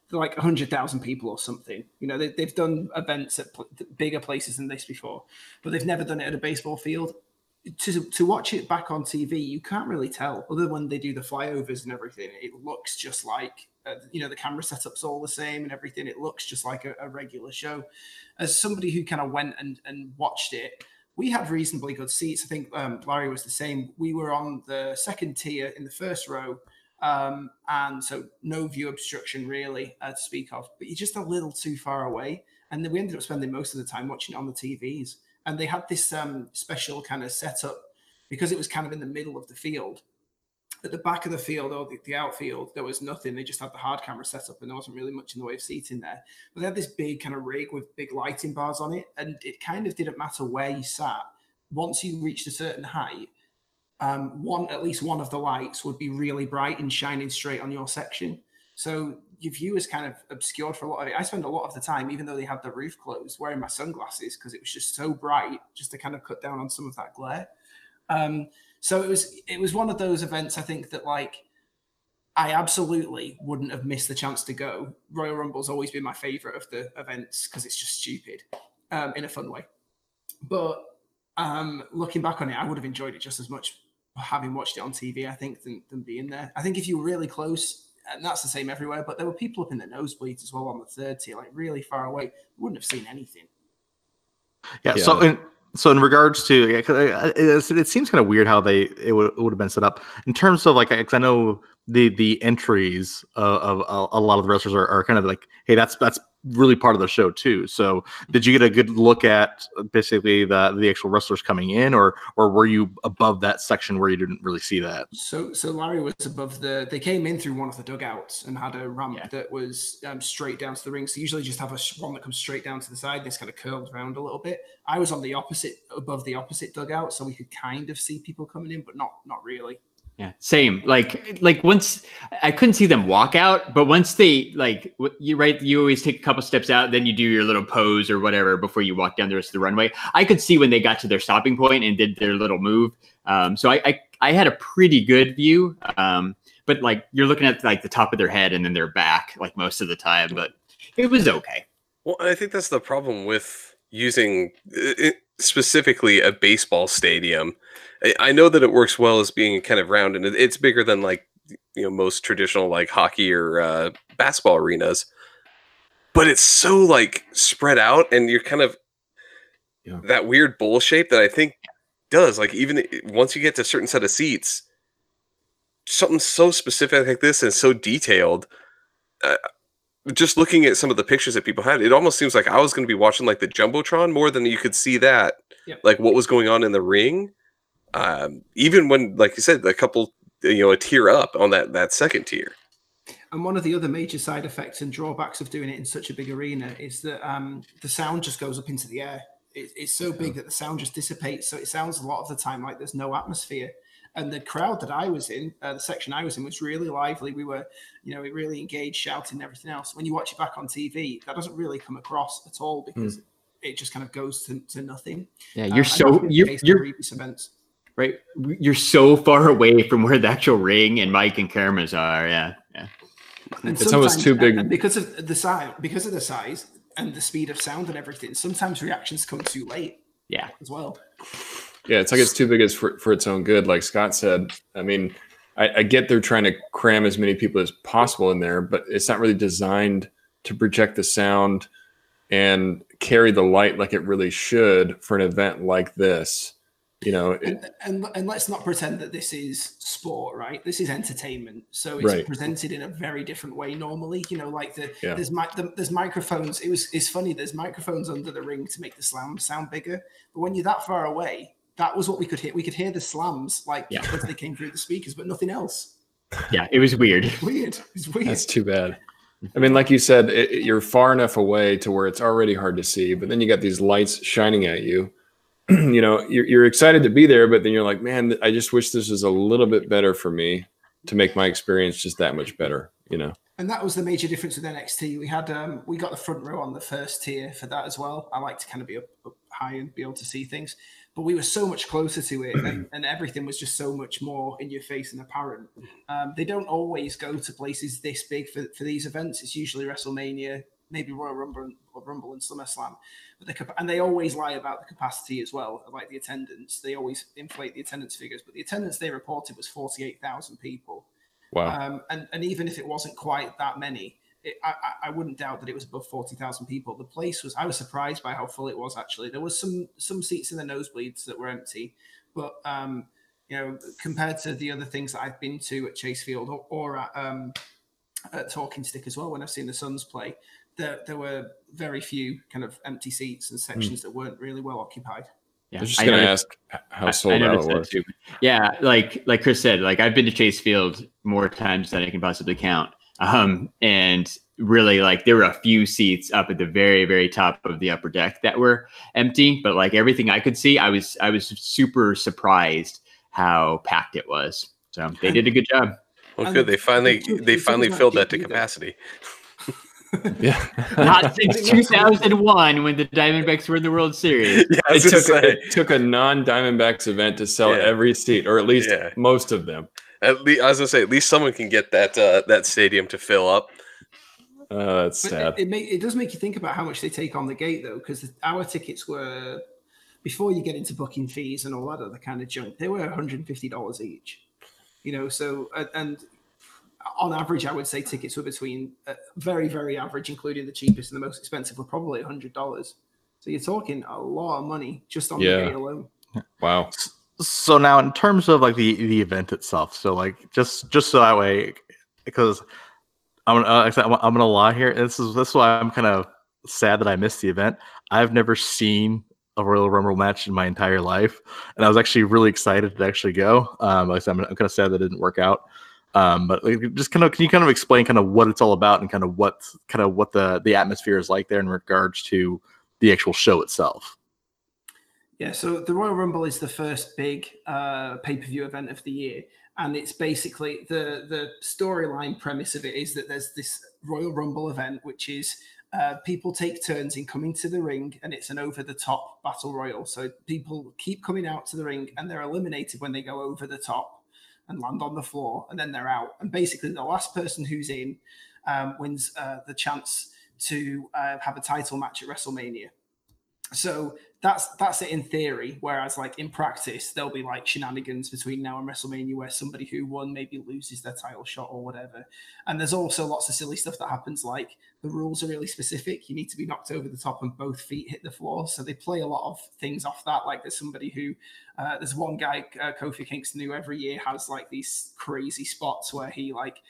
They're like hundred thousand people or something. You know, they, they've done events at pl- bigger places than this before, but they've never done it at a baseball field. To, to watch it back on TV, you can't really tell. Other than when they do the flyovers and everything, it looks just like uh, you know the camera setup's all the same and everything. It looks just like a, a regular show. As somebody who kind of went and, and watched it, we had reasonably good seats. I think um, Larry was the same. We were on the second tier in the first row, um, and so no view obstruction really uh, to speak of. But you're just a little too far away, and then we ended up spending most of the time watching it on the TVs. And they had this um, special kind of setup because it was kind of in the middle of the field at the back of the field or the, the outfield, there was nothing. They just had the hard camera set up and there wasn't really much in the way of seating there. But they had this big kind of rig with big lighting bars on it. And it kind of didn't matter where you sat. Once you reached a certain height, um, one at least one of the lights would be really bright and shining straight on your section. So your view is kind of obscured for a lot of it. I spend a lot of the time, even though they had the roof closed, wearing my sunglasses because it was just so bright, just to kind of cut down on some of that glare. Um, so it was it was one of those events I think that like I absolutely wouldn't have missed the chance to go. Royal Rumble's always been my favorite of the events because it's just stupid um, in a fun way. But um, looking back on it, I would have enjoyed it just as much having watched it on TV, I think, than, than being there. I think if you were really close, and that's the same everywhere, but there were people up in the nosebleeds as well on the third tier, like really far away, wouldn't have seen anything. Yeah. Yeah. So in so in regards to yeah, 'cause I- I- it, it seems kind of weird how they it would, it would have been set up in terms of like because I know the the entries uh, of, of a, a lot of the wrestlers are, are kind of like hey that's that's really part of the show too. So did you get a good look at basically the the actual wrestlers coming in or or were you above that section where you didn't really see that? So, so Larry was above the. They came in through one of the dugouts and had a ramp Yeah. that was um, straight down to the ring. So usually just have a one that comes straight down to the side. This kind of curled around a little bit. I was on the opposite, above the opposite dugout, so we could kind of see people coming in, but not not really. Yeah, same. Like like once I couldn't see them walk out, but once they like you right, you always take a couple steps out, then you do your little pose or whatever before you walk down the rest of the runway. I could see when they got to their stopping point and did their little move. Um, so I, I I had a pretty good view. Um, but like you're looking at like the top of their head and then their back like most of the time, but it was okay. Well, I think that's the problem with using uh, specifically a baseball stadium. I- I know that it works well as being kind of round and it- it's bigger than like you know most traditional like hockey or uh, basketball arenas, but it's so like spread out and you're kind of Yeah. that weird bowl shape that I think does like even once you get to a certain set of seats, something so specific like this and so detailed just looking at some of the pictures that people had, it almost seems like I was going to be watching like the jumbotron more than you could see that, Yep. like what was going on in the ring. Um, even when, like you said, a couple, you know, a tier up on that that second tier. And one of the other major side effects and drawbacks of doing it in such a big arena is that um, the sound just goes up into the air. It, it's so big that the sound just dissipates. So it sounds a lot of the time like there's no atmosphere. And the crowd that I was in, uh, the section I was in, was really lively. We were, you know, we really engaged, shouting, and everything else. When you watch it back on TV, that doesn't really come across at all because it just kind of goes to, to nothing. Yeah, you're and so you're you're events. Right. You're so far away from where the actual ring and mic and cameras are. Yeah, yeah. And It's almost too big. because of the size, because of the size and the speed of sound and everything. Sometimes reactions come too late Yeah. as well. Yeah, it's like it's too big as for, for its own good, like Scott said. I mean, I, I get they're trying to cram as many people as possible in there, but it's not really designed to project the sound and carry the light like it really should for an event like this. You know, it, And, and and let's not pretend that this is sport, right? This is entertainment, so it's Right. presented in a very different way. Normally, you know, like the Yeah. there's mi- the, there's microphones. It was it's funny. There's microphones under the ring to make the slam sound bigger, but when you're that far away, that was what we could hear. We could hear the slams like Yeah. because they came through the speakers, but nothing else. Yeah, it was weird. Weird. It's weird. that's too bad. I mean, like you said, it, it- you're far enough away to where it's already hard to see, but then you got these lights shining at you. you know, you're, you're excited to be there, but then you're like, man, I just wish this was a little bit better for me to make my experience just that much better. You know, And that was the major difference with NXT. We had um, we got the front row on the first tier for that as well. I like to kind of be up, up high and be able to see things, but we were so much closer to it, and, and everything was just so much more in your face and apparent. Um, they don't always go to places this big for, for these events. It's usually WrestleMania, maybe Royal Rumble, or Rumble and SummerSlam. The and they always lie about the capacity as well, like the attendance. They always inflate the attendance figures, but the attendance they reported was forty eight thousand people. wow. Um, and, and even if it wasn't quite that many, it, I, I- I wouldn't doubt that it was above 40,000 people. The place was, I was surprised by how full it was actually. There was some some seats in the nosebleeds that were empty, but, um, you know, compared to the other things that I've been to at Chase Field or, or at, um, at Talking Stick as well, when I've seen the Suns play, there, there were very few kind of empty seats and sections that weren't really well occupied. Yeah, I was just going to ask how I- sold I out it that was. too. Yeah, like like Chris said, like I've been to Chase Field more times than I can possibly count. Um, and really like there were a few seats up at the very, very top of the upper deck that were empty, but like everything I could see, I was I was super surprised how packed it was. So they did a good job. Well, good. They finally they finally filled that to GP though- capacity. Yeah. Not since 2001 when the Diamondbacks were in the World Series. Yeah, It took, say, it took a non-Diamondbacks event to sell Yeah. every seat, or at least Yeah. most of them. at least I was gonna say at least someone can get that uh, that stadium to fill up. Uh, that's But sad. it, it, make, it does make you think about how much they take on the gate, though, because our tickets were before you get into booking fees and all that other kind of junk. They were one hundred and fifty dollars each. You know, so and on average, I would say tickets were between uh, very, very average, including the cheapest and the most expensive, were probably hundred dollars. So you're talking a lot of money just on Yeah. the gate alone. wow. So now, in terms of like the the event itself, so like just just so that way, because I'm gonna uh, I said, I'm, I'm gonna lie here. This is this is why I'm kind of sad that I missed the event. I've never seen a Royal Rumble match in my entire life, and I was actually really excited to actually go. Um, like I said, I'm, I'm kind of sad that it didn't work out. Um, but just kind of can you kind of explain kind of what it's all about and kind of what kind of what the the atmosphere is like there in regards to the actual show itself? Yeah, so the Royal Rumble is the first big uh, pay per view event of the year, and it's basically the the storyline premise of it is that there's this Royal Rumble event, which is uh, people take turns in coming to the ring, and it's an over the top battle royal. So people keep coming out to the ring, and they're eliminated when they go over the top and land on the floor, and then they're out. And basically, the last person who's in um, wins uh, the chance to uh, have a title match at WrestleMania. So that's that's it in theory. Whereas like in practice, there'll be like shenanigans between now and WrestleMania where somebody who won maybe loses their title shot or whatever. And there's also lots of silly stuff that happens. Like the rules are really specific. You need to be knocked over the top and both feet hit the floor. So they play a lot of things off that. Like there's somebody who uh, there's one guy, uh, Kofi Kingston, who every year has like these crazy spots where he like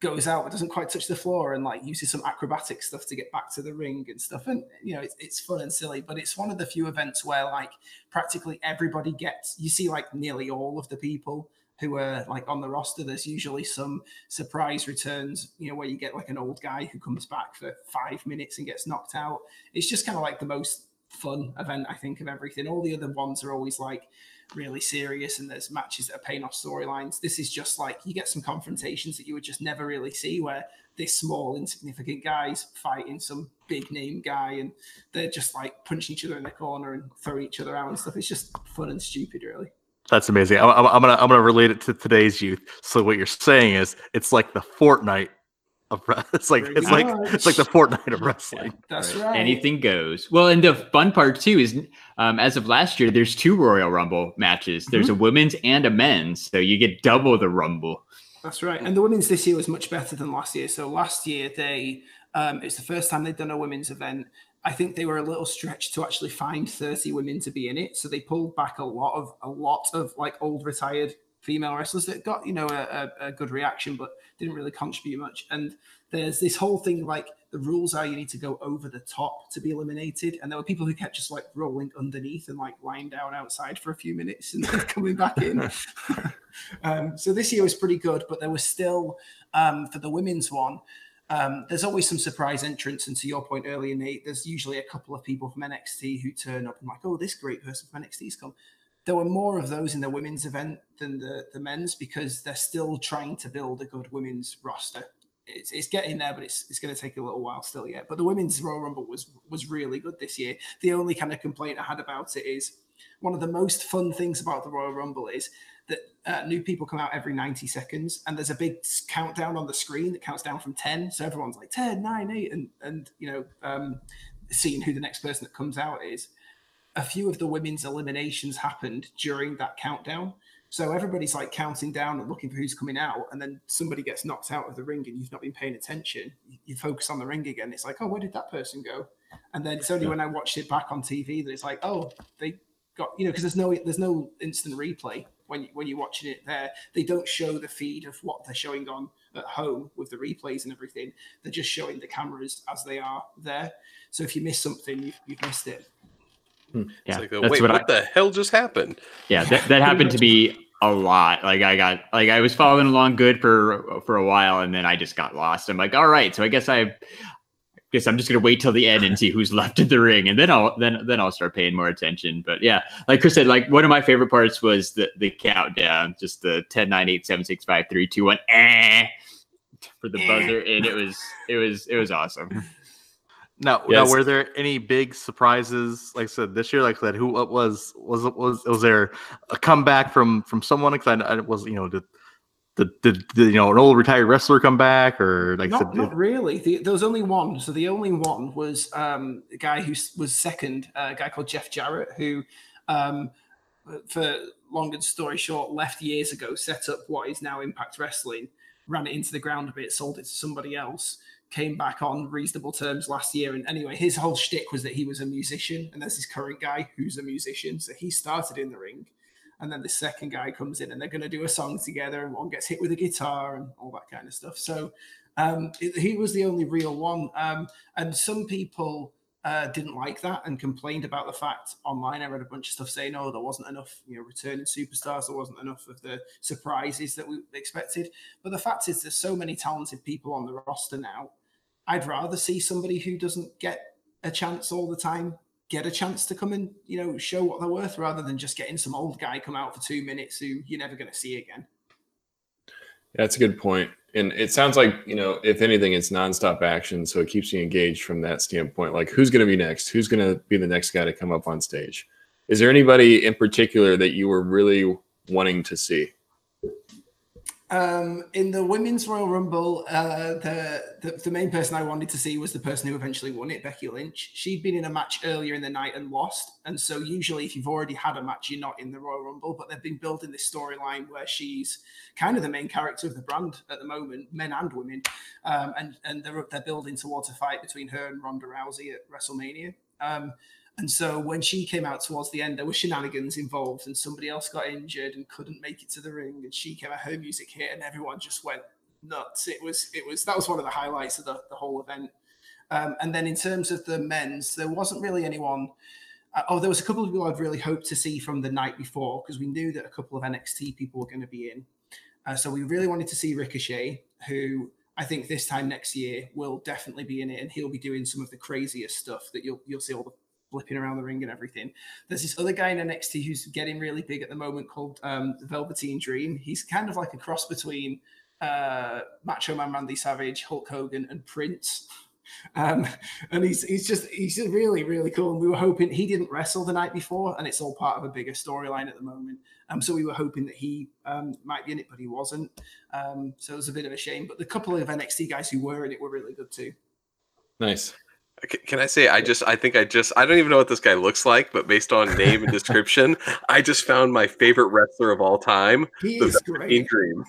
goes out but doesn't quite touch the floor and like uses some acrobatic stuff to get back to the ring and stuff and you know it's, it's fun and silly but it's one of the few events where like practically everybody gets you see like nearly all of the people who are like on the roster there's usually some surprise returns you know where you get like an old guy who comes back for five minutes and gets knocked out it's just kind of like the most fun event i think of everything all the other ones are always like really serious and there's matches that are paying off storylines. This is just like you get some confrontations that you would just never really see where this small, insignificant guys fighting some big name guy and they're just like punching each other in the corner and throwing each other out and stuff. It's just fun and stupid, really. That's amazing. I'm, I'm, I'm gonna I'm gonna relate it to today's youth. So what you're saying is it's like the Fortnite of re- it's like Pretty it's like it's like the Fortnite of wrestling. That's right. Anything goes. Well, and the fun part too is, um, as of last year, there's two Royal Rumble matches. There's a women's and a men's, so you get double the Rumble. That's right. And the women's this year was much better than last year. So last year they um, it's the first time they'd done a women's event. I think they were a little stretched to actually find 30 women to be in it. So they pulled back a lot of a lot of like old retired female wrestlers that got, you know, a, a, good reaction, but didn't really contribute much. And there's this whole thing like the rules are you need to go over the top to be eliminated. And there were people who kept just like rolling underneath and like lying down outside for a few minutes and then coming back in. um, so this year was pretty good, but there was still um, for the women's one. Um, there's always some surprise entrants, and to your point earlier, Nate, there's usually a couple of people from NXT who turn up and like, oh, this great person from NXT's come. There were more of those in the women's event than the, the men's because they're still trying to build a good women's roster. It's, it's getting there, but it's, it's going to take a little while still yet. But the women's Royal Rumble was was really good this year. The only kind of complaint I had about it is one of the most fun things about the Royal Rumble is that uh, new people come out every 90 seconds and there's a big countdown on the screen that counts down from 10 so everyone's like 10 9 8 and and you know um seeing who the next person that comes out is. A few of the women's eliminations happened during that countdown. So everybody's like counting down and looking for who's coming out and then somebody gets knocked out of the ring and you've not been paying attention. You, you focus on the ring again. It's like oh where did that person go? And then it's only when i watched it back on tv that it's like oh they got you know because there's no there's no instant replay when you, when you're watching it there they don't show the feed of what they're showing on at home with the replays and everything they're just showing the cameras as they are there so if you miss something you've, you've missed it hmm. Yeah, It's like, uh, that's wait, what, what, I. the hell just happened? Yeah, that, that happened to me a lot. Like I got like I was following along good for for a while, and then I just got lost. I'm like, all right, so I guess I guess I'm just gonna wait till the end and see who's left in the ring, and then I'll then then I'll start paying more attention. But yeah, like Chris said, like one of my favorite parts was the the countdown, just the 10, 9, 8, 7, 6, 5, 3, 2, 1, eh, for the buzzer, and it was it was it was awesome. Now, Yes. now, were there any big surprises? Like I said, this year, like I said, who what was was was was there a comeback from from someone? Because I, I was you know did, did did did, you know an old retired wrestler come back or like Not, said, not really. The, there was only one. So the only one was um, a guy who was second, uh, a guy called Jeff Jarrett, who, um, for long and story short, left years ago, set up what is now Impact Wrestling, ran it into the ground a bit, sold it to somebody else, came back on reasonable terms last year. And anyway, his whole shtick was that he was a musician, and there's this current guy who's a musician. So he started in the ring. And then the second guy comes in and they're going to do a song together, and one gets hit with a guitar and all that kind of stuff. So um, it- he was the only real one. Um, and some people uh, didn't like that and complained about the fact online. I read a bunch of stuff saying, "Oh, there wasn't enough, you know, returning superstars. There wasn't enough of the surprises that we expected." But the fact is, there's so many talented people on the roster now. I'd rather see somebody who doesn't get a chance all the time get a chance to come and you know show what they're worth rather than just getting some old guy come out for two minutes who you're never going to see again. That's a good point. And it sounds like, you know, if anything, it's nonstop action. So it keeps you engaged from that standpoint. Like, who's going to be next? Who's going to be the next guy to come up on stage? Is there anybody in particular that you were really wanting to see? Um, in the women's Royal Rumble, uh, the, the the main person I wanted to see was the person who eventually won it, Becky Lynch. She'd been in a match earlier in the night and lost, and so usually if you've already had a match, you're not in the Royal Rumble. But they've been building this storyline where she's kind of the main character of the brand at the moment, men and women, um, and and they're they're building towards a fight between her and Ronda Rousey at WrestleMania. Um, and so when she came out towards the end, there were shenanigans involved, and somebody else got injured and couldn't make it to the ring. And she came out, her music hit, and everyone just went nuts. It was, it was that was one of the highlights of the, the whole event. Um, and then in terms of the men's, there wasn't really anyone. Uh, oh, there was a couple of people I'd really hoped to see from the night before because we knew that a couple of NXT people were going to be in. Uh, so we really wanted to see Ricochet, who I think this time next year will definitely be in it, and he'll be doing some of the craziest stuff that you'll you'll see all the flipping around the ring and everything. There's this other guy in NXT who's getting really big at the moment called um, Velveteen Dream. He's kind of like a cross between uh, Macho Man Randy Savage, Hulk Hogan, and Prince. Um, and he's he's just he's just really really cool. And we were hoping he didn't wrestle the night before, and it's all part of a bigger storyline at the moment. Um, so we were hoping that he um, might be in it, but he wasn't. Um, so it was a bit of a shame. But the couple of NXT guys who were in it were really good too. Nice. Can I say I just I think I just I don't even know what this guy looks like, but based on name and description, I just found my favorite wrestler of all time, He is great. Dream.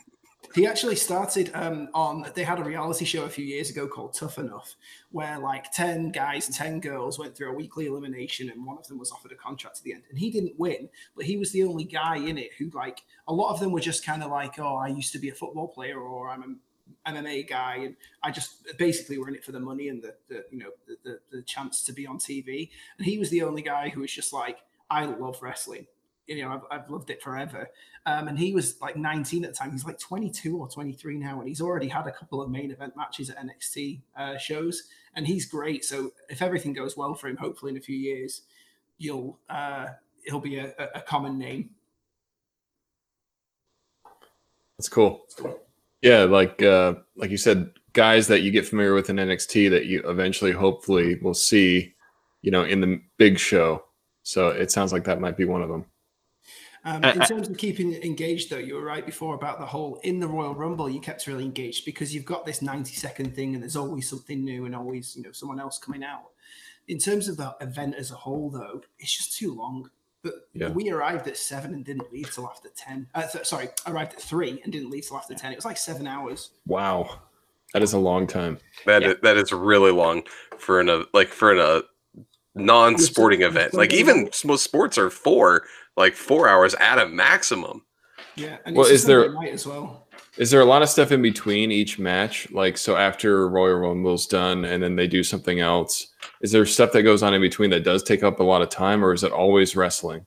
He actually started um, on. They had a reality show a few years ago called Tough Enough, where like ten guys ten girls went through a weekly elimination, and one of them was offered a contract at the end, and he didn't win, but he was the only guy in it who like a lot of them were just kind of like, oh, I used to be a football player, or I'm an MMA guy, and I just basically were in it for the money and the, the you know the, the the chance to be on TV, and he was the only guy who was just like, I love wrestling. You know, I've, I've loved it forever. Um, and he was like 19 at the time. He's like 22 or 23 now, and he's already had a couple of main event matches at NXT uh, shows, and he's great. So if everything goes well for him, hopefully in a few years, you'll uh, he'll be a, a- a common name. That's cool. Yeah, like uh, like you said, guys that you get familiar with in NXT that you eventually, hopefully, will see, you know, in the big show. So it sounds like that might be one of them. Um, in terms of keeping engaged, though, you were right before about the whole in the Royal Rumble. You kept really engaged because you've got this ninety-second thing, and there's always something new, and always you know someone else coming out. In terms of the event as a whole, though, it's just too long. But Yeah. we arrived at seven and didn't leave till after ten. Uh, th- sorry, arrived at three and didn't leave till after ten. It was like seven hours. Wow, that is a long time. That Yeah. is- that is really long for an uh, like for an uh, non-sporting It's- event. it's Like like- even most sports are four like four hours at a maximum. Yeah, and Well, it's a is there- Sunday night as well? Is there a lot of stuff in between each match? Like, so after Royal Rumble's done and then they do something else, is there stuff that goes on in between that does take up a lot of time, or is it always wrestling?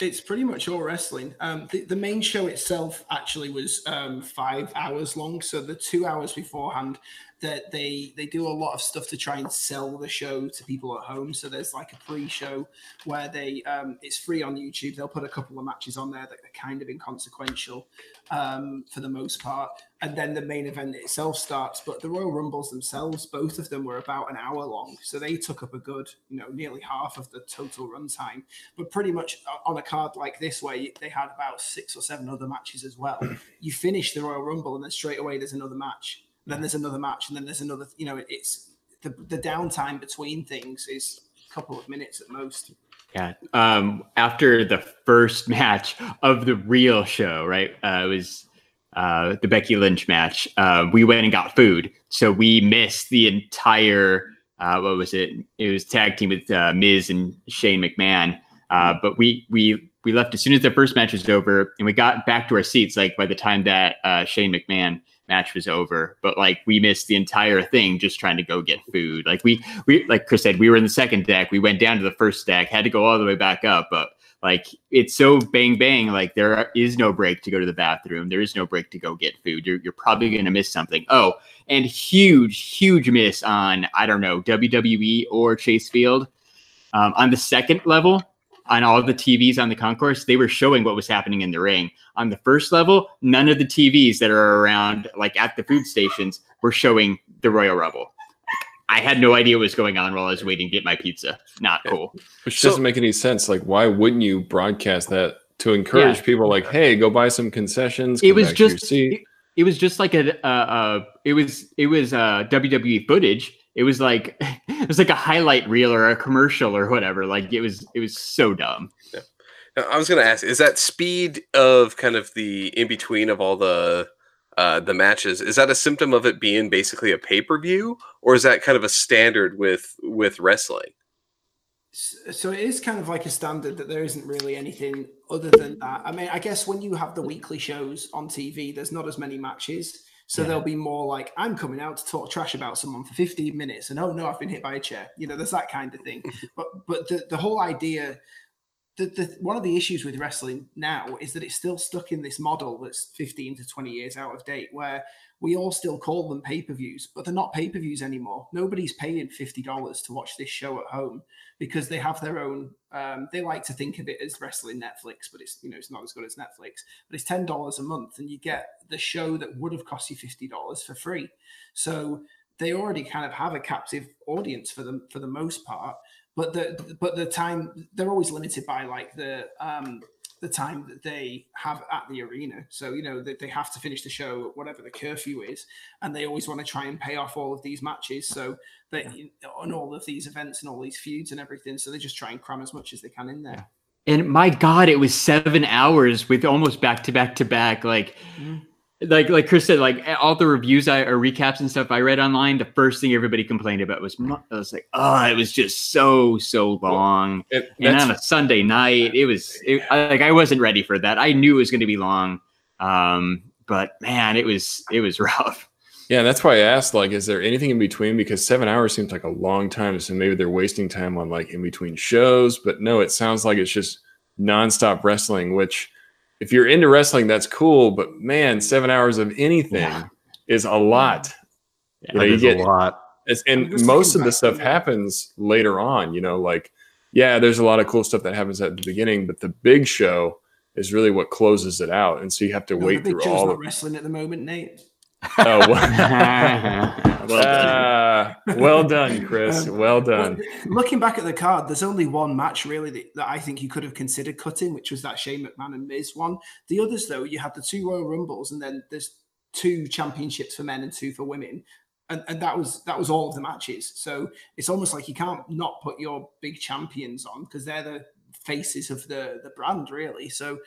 It's pretty much all wrestling. Um, the, the main show itself actually was um, five hours long. So the two hours beforehand, that they they do a lot of stuff to try and sell the show to people at home. So there's like a pre-show where they um, it's free on YouTube. They'll put a couple of matches on there that are kind of inconsequential um, for the most part, and then the main event itself starts. But the Royal Rumbles themselves, both of them were about an hour long, so they took up a good you know nearly half of the total runtime. But pretty much on a card like this, where they had about six or seven other matches as well, you finish the Royal Rumble and then straight away there's another match, then there's another match, and then there's another. You know, it's the the downtime between things is a couple of minutes at most. Yeah. Um, after the first match of the real show, right? Uh, it was uh, the Becky Lynch match. Uh, we went and got food, so we missed the entire. Uh, what was it? It was tag team with uh, Miz and Shane McMahon. Uh, but we we we left as soon as the first match was over, and we got back to our seats. Like by the time that uh, Shane McMahon match was over, but like we missed the entire thing just trying to go get food. Like we we like Chris said, we were in the second deck. We went down to the first deck, had to go all the way back up, but like it's so bang bang. Like there is no break to go to the bathroom. There is no break to go get food. You're you're probably gonna miss something. Oh, and huge huge miss on I don't know WWE or Chase Field. Um, on the second level, on all the TVs on the concourse, they were showing what was happening in the ring. On the first level, none of the TVs that are around, like at the food stations, were showing the Royal Rumble. I had no idea what was going on while I was waiting to get my pizza. Not cool. Which So- doesn't make any sense. Like, why wouldn't you broadcast that to encourage Yeah. people? Like, hey, go buy some concessions. It was back to your just seat. it, it was just like a uh, uh it was it was uh WWE footage. It was like it was like a highlight reel or a commercial or whatever. Like it was it was so dumb. Now, I was going to ask: Is that speed of kind of the in between of all the uh, the matches? Is that a symptom of it being basically a pay per view, or is that kind of a standard with with wrestling? So it is kind of like a standard that there isn't really anything other than that. I mean, I guess when you have the weekly shows on TV, there's not as many matches. So Yeah. there'll be more like, I'm coming out to talk trash about someone for 15 minutes and oh no, I've been hit by a chair. You know, there's that kind of thing. but but the, the whole idea the, the one of the issues with wrestling now is that it's still stuck in this model that's 15 to 20 years out of date where we all still call them pay-per-views but they're not pay-per-views anymore. Nobody's paying $50 to watch this show at home because they have their own um, they like to think of it as wrestling netflix but it's you know it's not as good as netflix. But it's $10 a month and you get the show that would have cost you $50 for free. So they already kind of have a captive audience for them for the most part but the but the time they're always limited by like the um the time that they have at the arena so you know they, they have to finish the show at whatever the curfew is and they always want to try and pay off all of these matches so they on all of these events and all these feuds and everything so they just try and cram as much as they can in there And my God, it was seven hours with almost back to back to back. Like, Mm. Like, like Chris said, like all the reviews I or recaps and stuff I read online, the first thing everybody complained about was, I was like, oh, it was just so so long. And and on a Sunday night, it was it, I, like I wasn't ready for that. I knew it was going to be long, um, but man, it was it was rough. Yeah, that's why I asked, like, is there anything in between? Because seven hours seems like a long time. So maybe they're wasting time on like in between shows. But no, it sounds like it's just nonstop wrestling, which if you're into wrestling, that's cool. But man, seven hours of anything Yeah. is a lot. Yeah, You know, you get a lot. it's, and most of the stuff to- happens later on, you know, like, yeah, there's a lot of cool stuff that happens at the beginning, but the big show is really what closes it out. And so you have to No, wait through all not of wrestling at the moment nate Oh, well, well done. Ah, well done, Chris. Um, Well Well, done. looking back at the card, there's only one match really that, that I think you could have considered cutting, which was that Shane McMahon and Miz one. The others, though, you had the two Royal Rumbles, and then there's two championships for men and two for women, and, and that was that was all of the matches. So it's almost like you can't not put your big champions on because they're the faces of the the brand, really. So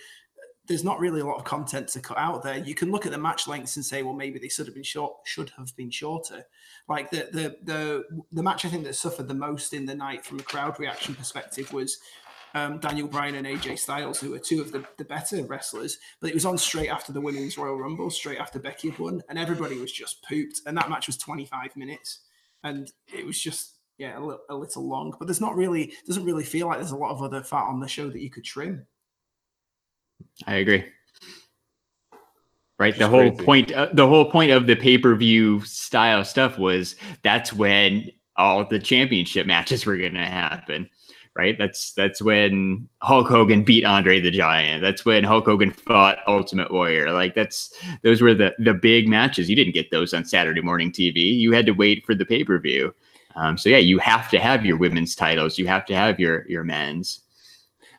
there's not really a lot of content to cut out there. You can look at the match lengths and say, well, maybe they should have been short, should have been shorter. Like the the the the match I think that suffered the most in the night from a crowd reaction perspective was um, Daniel Bryan and AJ Styles, who are two of the, the better wrestlers. But it was on straight after the women's Royal Rumble, straight after Becky had won, and everybody was just pooped. And that match was 25 minutes, and it was just yeah a, a little long. But there's not really doesn't really feel like there's a lot of other fat on the show that you could trim. I agree. right? The whole crazy. point, uh, the whole point of the pay per view style stuff was that's when all the championship matches were going to happen, right? That's that's when Hulk Hogan beat Andre the Giant. That's when Hulk Hogan fought Ultimate Warrior. Like that's those were the the big matches. You didn't get those on Saturday morning TV. You had to wait for the pay per view. Um, so yeah, you have to have your women's titles. You have to have your your men's.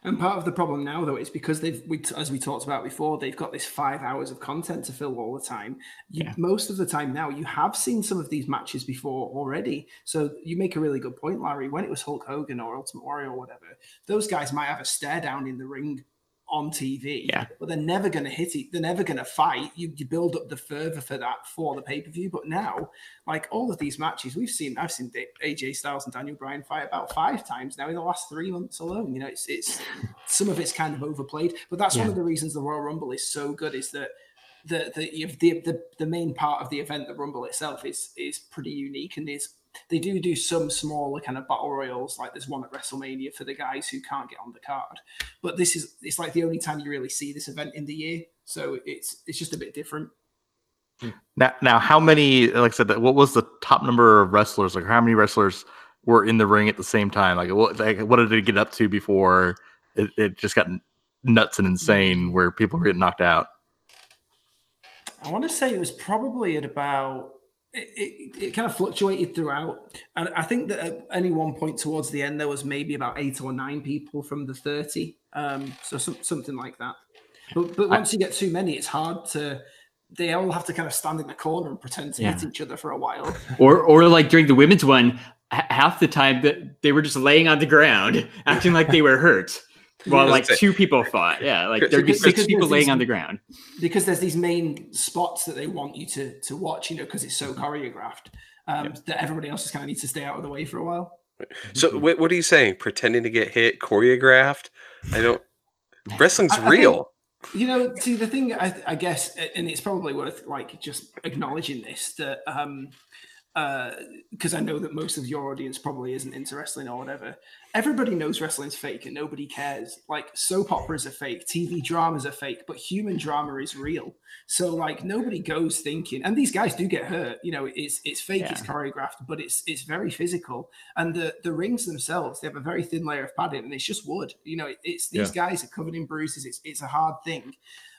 And part of the problem now, though, is because they've, we, as we talked about before, they've got this five hours of content to fill all the time. You, Yeah. Most of the time now, you have seen some of these matches before already. So you make a really good point, Larry. When it was Hulk Hogan or Ultimate Warrior or whatever, those guys might have a stare down in the ring on TV, Yeah. but they're never going to hit it. They're never going to fight. You, you build up the fervor for that for the pay per view. But now, like all of these matches we've seen, I've seen AJ Styles and Daniel Bryan fight about five times now in the last three months alone. You know, it's it's some of it's kind of overplayed, but that's one of the reasons the Royal Rumble is so good. Is that the the the, the the main part of the event, the Rumble itself, is is pretty unique and is. They do do some smaller kind of battle royals, like there's one at WrestleMania for the guys who can't get on the card. But this is it's like the only time you really see this event in the year, so it's it's just a bit different. Now, now, how many? Like I said, what was the top number of wrestlers? Like, how many wrestlers were in the ring at the same time? Like, what, like, what did it get up to before it, it just got nuts and insane, where people were getting knocked out? I want to say it was probably at about. It, it, it kind of fluctuated throughout, and I think that at any one point towards the end there was maybe about eight or nine people from the thirty, um, so some, something like that. But but once you get too many, it's hard to. They all have to kind of stand in the corner and pretend to hit each other for a while. or or like during the women's one, half the time that they were just laying on the ground, acting like they were hurt, while Yeah. like two people fought. Yeah, like there'd be six people laying these- on the ground. because there's these main spots that they want you to to watch, you know, because it's so choreographed um, that everybody else just kind of needs to stay out of the way for a while. So what, what are you saying? Pretending to get hit, choreographed? I don't. Wrestling's I- I think- real. You know, see the thing, I, I guess, and it's probably worth like just acknowledging this that um uh because I know that most of your audience probably isn't into wrestling or whatever. Everybody knows wrestling's fake and nobody cares. Like soap operas are fake, TV dramas are fake, but human drama is real. So like nobody goes thinking, and these guys do get hurt. You know, it's it's fake, it's choreographed, but it's it's very physical. And the the rings themselves, they have a very thin layer of padding, and it's just wood. You know, it's these guys are covered in bruises. It's it's a hard thing,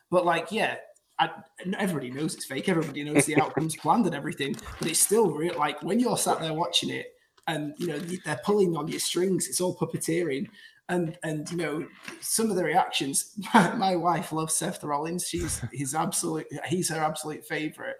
but like yeah. I, everybody knows it's fake. Everybody knows the outcome's planned and everything, but it's still real. Like when you're sat there watching it, and you know they're pulling on your strings. It's all puppeteering, and and you know some of the reactions. My, my wife loves Seth Rollins. She's his absolute. He's her absolute favorite.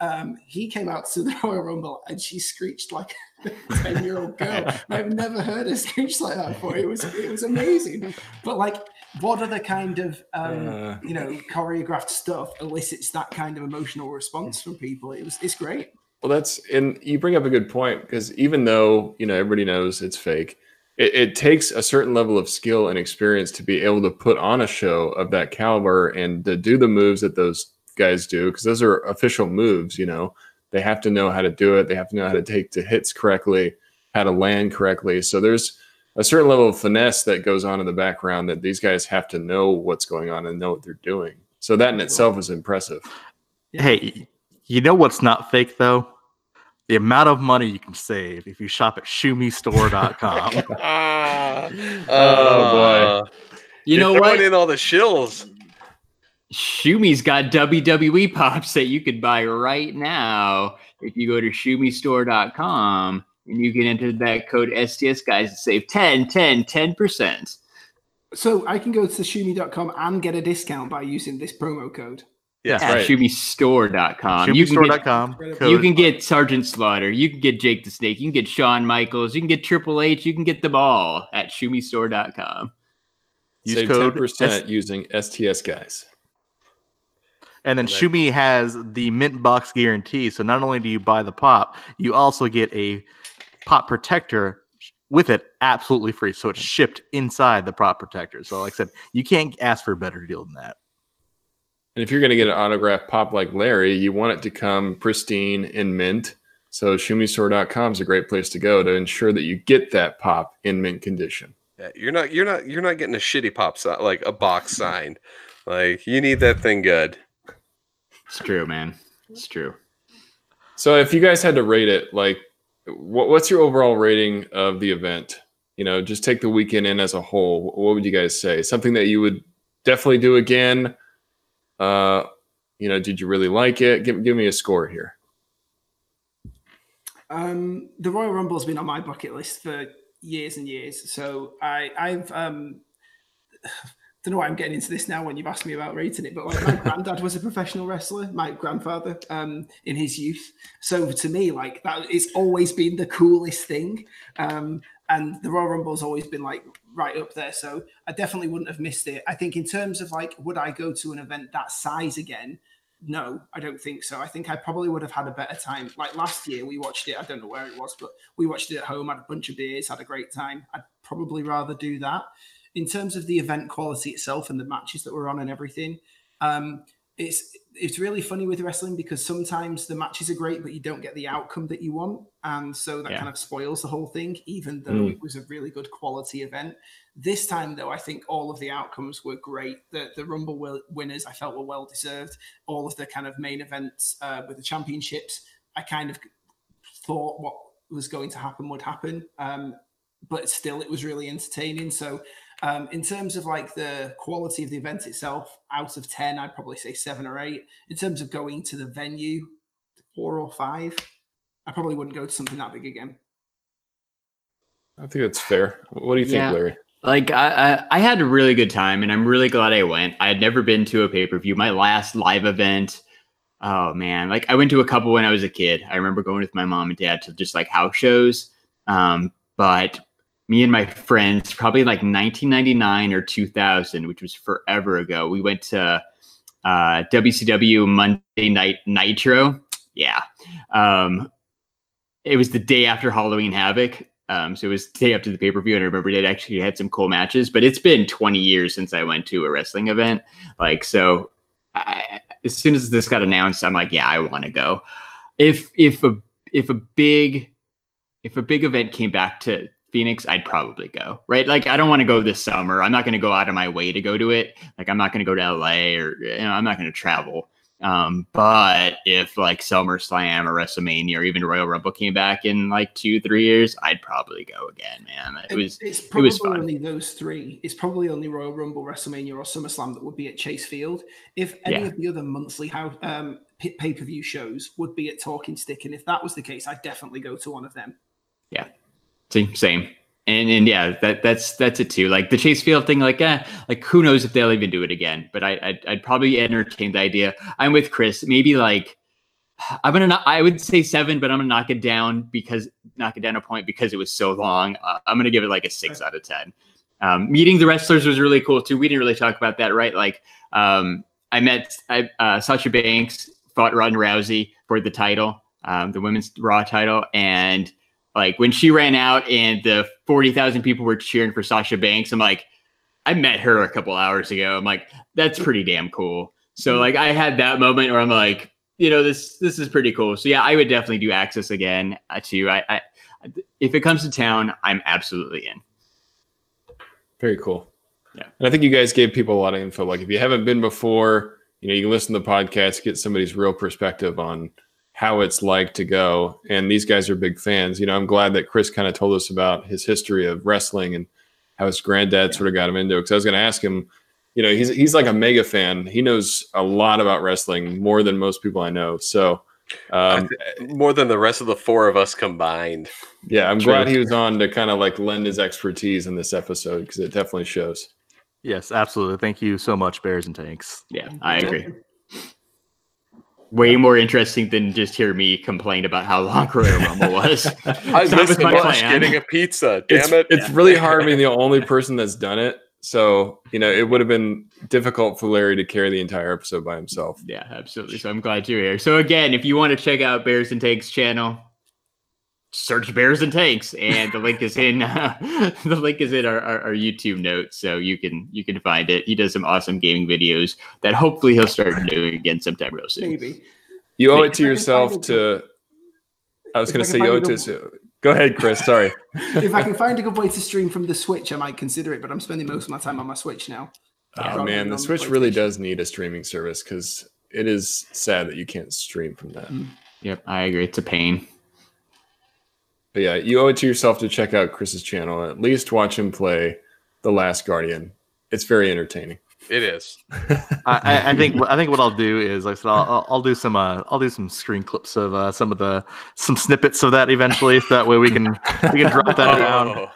Um, he came out to the Royal Rumble and she screeched like a ten year old girl. I've never heard her screech like that before. It was it was amazing. But like, what other kind of um, you know choreographed stuff elicits that kind of emotional response from people? It was it's great. Well, that's and you bring up a good point because even though you know everybody knows it's fake, it, it takes a certain level of skill and experience to be able to put on a show of that caliber and to do the moves that those guys do because those are official moves. You know, they have to know how to do it. They have to know how to take the hits correctly, how to land correctly. So there's a certain level of finesse that goes on in the background that these guys have to know what's going on and know what they're doing. So that in itself is impressive. Hey, you know what's not fake though? The amount of money you can save if you shop at shumistore.com. oh boy. Oh, you know throwing what? in all the shills. Shumi's got WWE pops that you could buy right now if you go to shumistore.com and you can enter that code STS guys to save 10, 10, 10%. So I can go to shumi.com and get a discount by using this promo code. Yes. At right. shumistore.com. You can, get, shumistore.com. you can get Sergeant Slaughter, you can get Jake the Snake, you can get Shawn Michaels, you can get Triple H, you can get them all at shumistore.com. Use Save code ten percent using STS guys. And then Right. Shumi has the mint box guarantee. So not only do you buy the pop, you also get a pop protector with it absolutely free. So it's shipped inside the pop protector. So like I said, you can't ask for a better deal than that. And if you're going to get an autograph pop like Larry, you want it to come pristine in mint. So shumistore.com is a great place to go to ensure that you get that pop in mint condition. Yeah, you're not you're not you're not getting a shitty pop si- like a box signed. Like you need that thing good. It's true, man. It's true. So if you guys had to rate it, like, what, what's your overall rating of the event? You know, just take the weekend in as a whole. What would you guys say? Something that you would definitely do again? Uh, you know, did you really like it? Give, give me a score here. Um, the Royal Rumble has been on my bucket list for years and years. So I, I've um, don't know why I'm getting into this now when you've asked me about rating it, but like my granddad was a professional wrestler, my grandfather um, in his youth. So to me, like that, it's always been the coolest thing. Um, and the Royal Rumble has always been like right up there. So I definitely wouldn't have missed it. I think in terms of like, would I go to an event that size again? No, I don't think so. I think I probably would have had a better time. Like last year, we watched it. I don't know where it was, but we watched it at home, had a bunch of beers, had a great time. I'd probably rather do that. In terms of the event quality itself and the matches that were on and everything, um, it's it's really funny with wrestling because sometimes the matches are great, but you don't get the outcome that you want, and so that Yeah. kind of spoils the whole thing. Even though Mm. it was a really good quality event, this time though, I think all of the outcomes were great. The the Rumble wi- winners I felt were well deserved. All of the kind of main events uh, with the championships, I kind of thought what was going to happen would happen, um, but still it was really entertaining. So. Um, in terms of like the quality of the event itself, out of 10, I'd probably say seven or eight. In terms of going to the venue, four or five. I probably wouldn't go to something that big again. I think that's fair. What do you think, Yeah. Larry? Like I, I, I had a really good time, and I'm really glad I went. I had never been to a pay per view. My last live event, oh man, like I went to a couple when I was a kid. I remember going with my mom and dad to just like house shows. Um, but me and my friends, probably like 1999 or 2000, which was forever ago, we went to uh, WCW Monday Night Nitro. Yeah, um, it was the day after Halloween Havoc. Um, so it was day after the pay per view, and I remember it actually had some cool matches. But it's been 20 years since I went to a wrestling event. Like, so I, as soon as this got announced, I'm like, yeah, I want to go. If if a if a big if a big event came back to Phoenix, I'd probably go. Right? Like, I don't want to go this summer. I'm not going to go out of my way to go to it. Like, I'm not going to go to LA or you know, I'm not going to travel. Um, but if like SummerSlam or WrestleMania or even Royal Rumble came back in like two, three years, I'd probably go again, man. It was it's it probably was fun. only those three. It's probably only Royal Rumble, WrestleMania, or SummerSlam that would be at Chase Field. If any Yeah. of the other monthly how um, pay per view shows would be at Talking Stick, and if that was the case, I'd definitely go to one of them. See, same. And and yeah, that that's that's it too. Like the Chase Field thing, like eh, like who knows if they'll even do it again? But I I'd, I'd probably entertain the idea. I'm with Chris. Maybe like I'm gonna not, I would say seven, but I'm gonna knock it down because knock it down a point because it was so long. Uh, I'm gonna give it like a six out of ten. Um, meeting the wrestlers was really cool too. We didn't really talk about that, right? Like um, I met I, uh, Sasha Banks fought Ronda Rousey for the title, um, the women's Raw title, and like when she ran out and the 40,000 people were cheering for Sasha Banks, I'm like, I met her a couple hours ago. I'm like, that's pretty damn cool. So like I had that moment where I'm like, you know, this this is pretty cool. So yeah, I would definitely do access again uh, too. I, I if it comes to town, I'm absolutely in. Very cool. Yeah. And I think you guys gave people a lot of info. Like if you haven't been before, you know, you can listen to the podcast, get somebody's real perspective on how it's like to go. And these guys are big fans. You know, I'm glad that Chris kind of told us about his history of wrestling and how his granddad sort of got him into it. Because I was going to ask him, you know, he's he's like a mega fan. He knows a lot about wrestling more than most people I know. So, um, More than the rest of the four of us combined. yeah, I'm True. glad he was on to kind of like lend his expertise in this episode because it definitely shows. Yes, absolutely. Thank you so much, BearsinTanks. Yeah, I agree. Way more interesting than just hear me complain about how long Royal Rumble was. I So that miss was my much plan. getting a pizza. Damn it's, it! It's really hard being the only person that's done it. So, you know, it would have been difficult for Larry to carry the entire episode by himself. Yeah, absolutely. So I'm glad you're here. So again, if you want to check out BearsinTanks channel, search BearsinTanks, and the link is in the link is in our, our, our YouTube notes, so you can you can find it. He does some awesome gaming videos that hopefully he'll start doing again sometime real soon. Maybe. You owe it to yourself to. I was going to say you owe it to. Go ahead, Chris. Sorry. if I can find a good way to stream from the Switch, I might consider it. But I'm spending most of my time on my Switch now. Oh man, the on Switch really does need a streaming service because it is sad that you can't stream from that. Mm. Yep, I agree. It's a pain. But yeah, you owe it to yourself to check out Chris's channel at least watch him play The Last Guardian. It's very entertaining. It is. I, I, I think I think what I'll do is like I said I'll, I'll, I'll do some uh, I'll do some screen clips of uh, some of the some snippets of that eventually so that way we can we can drop that down. Oh,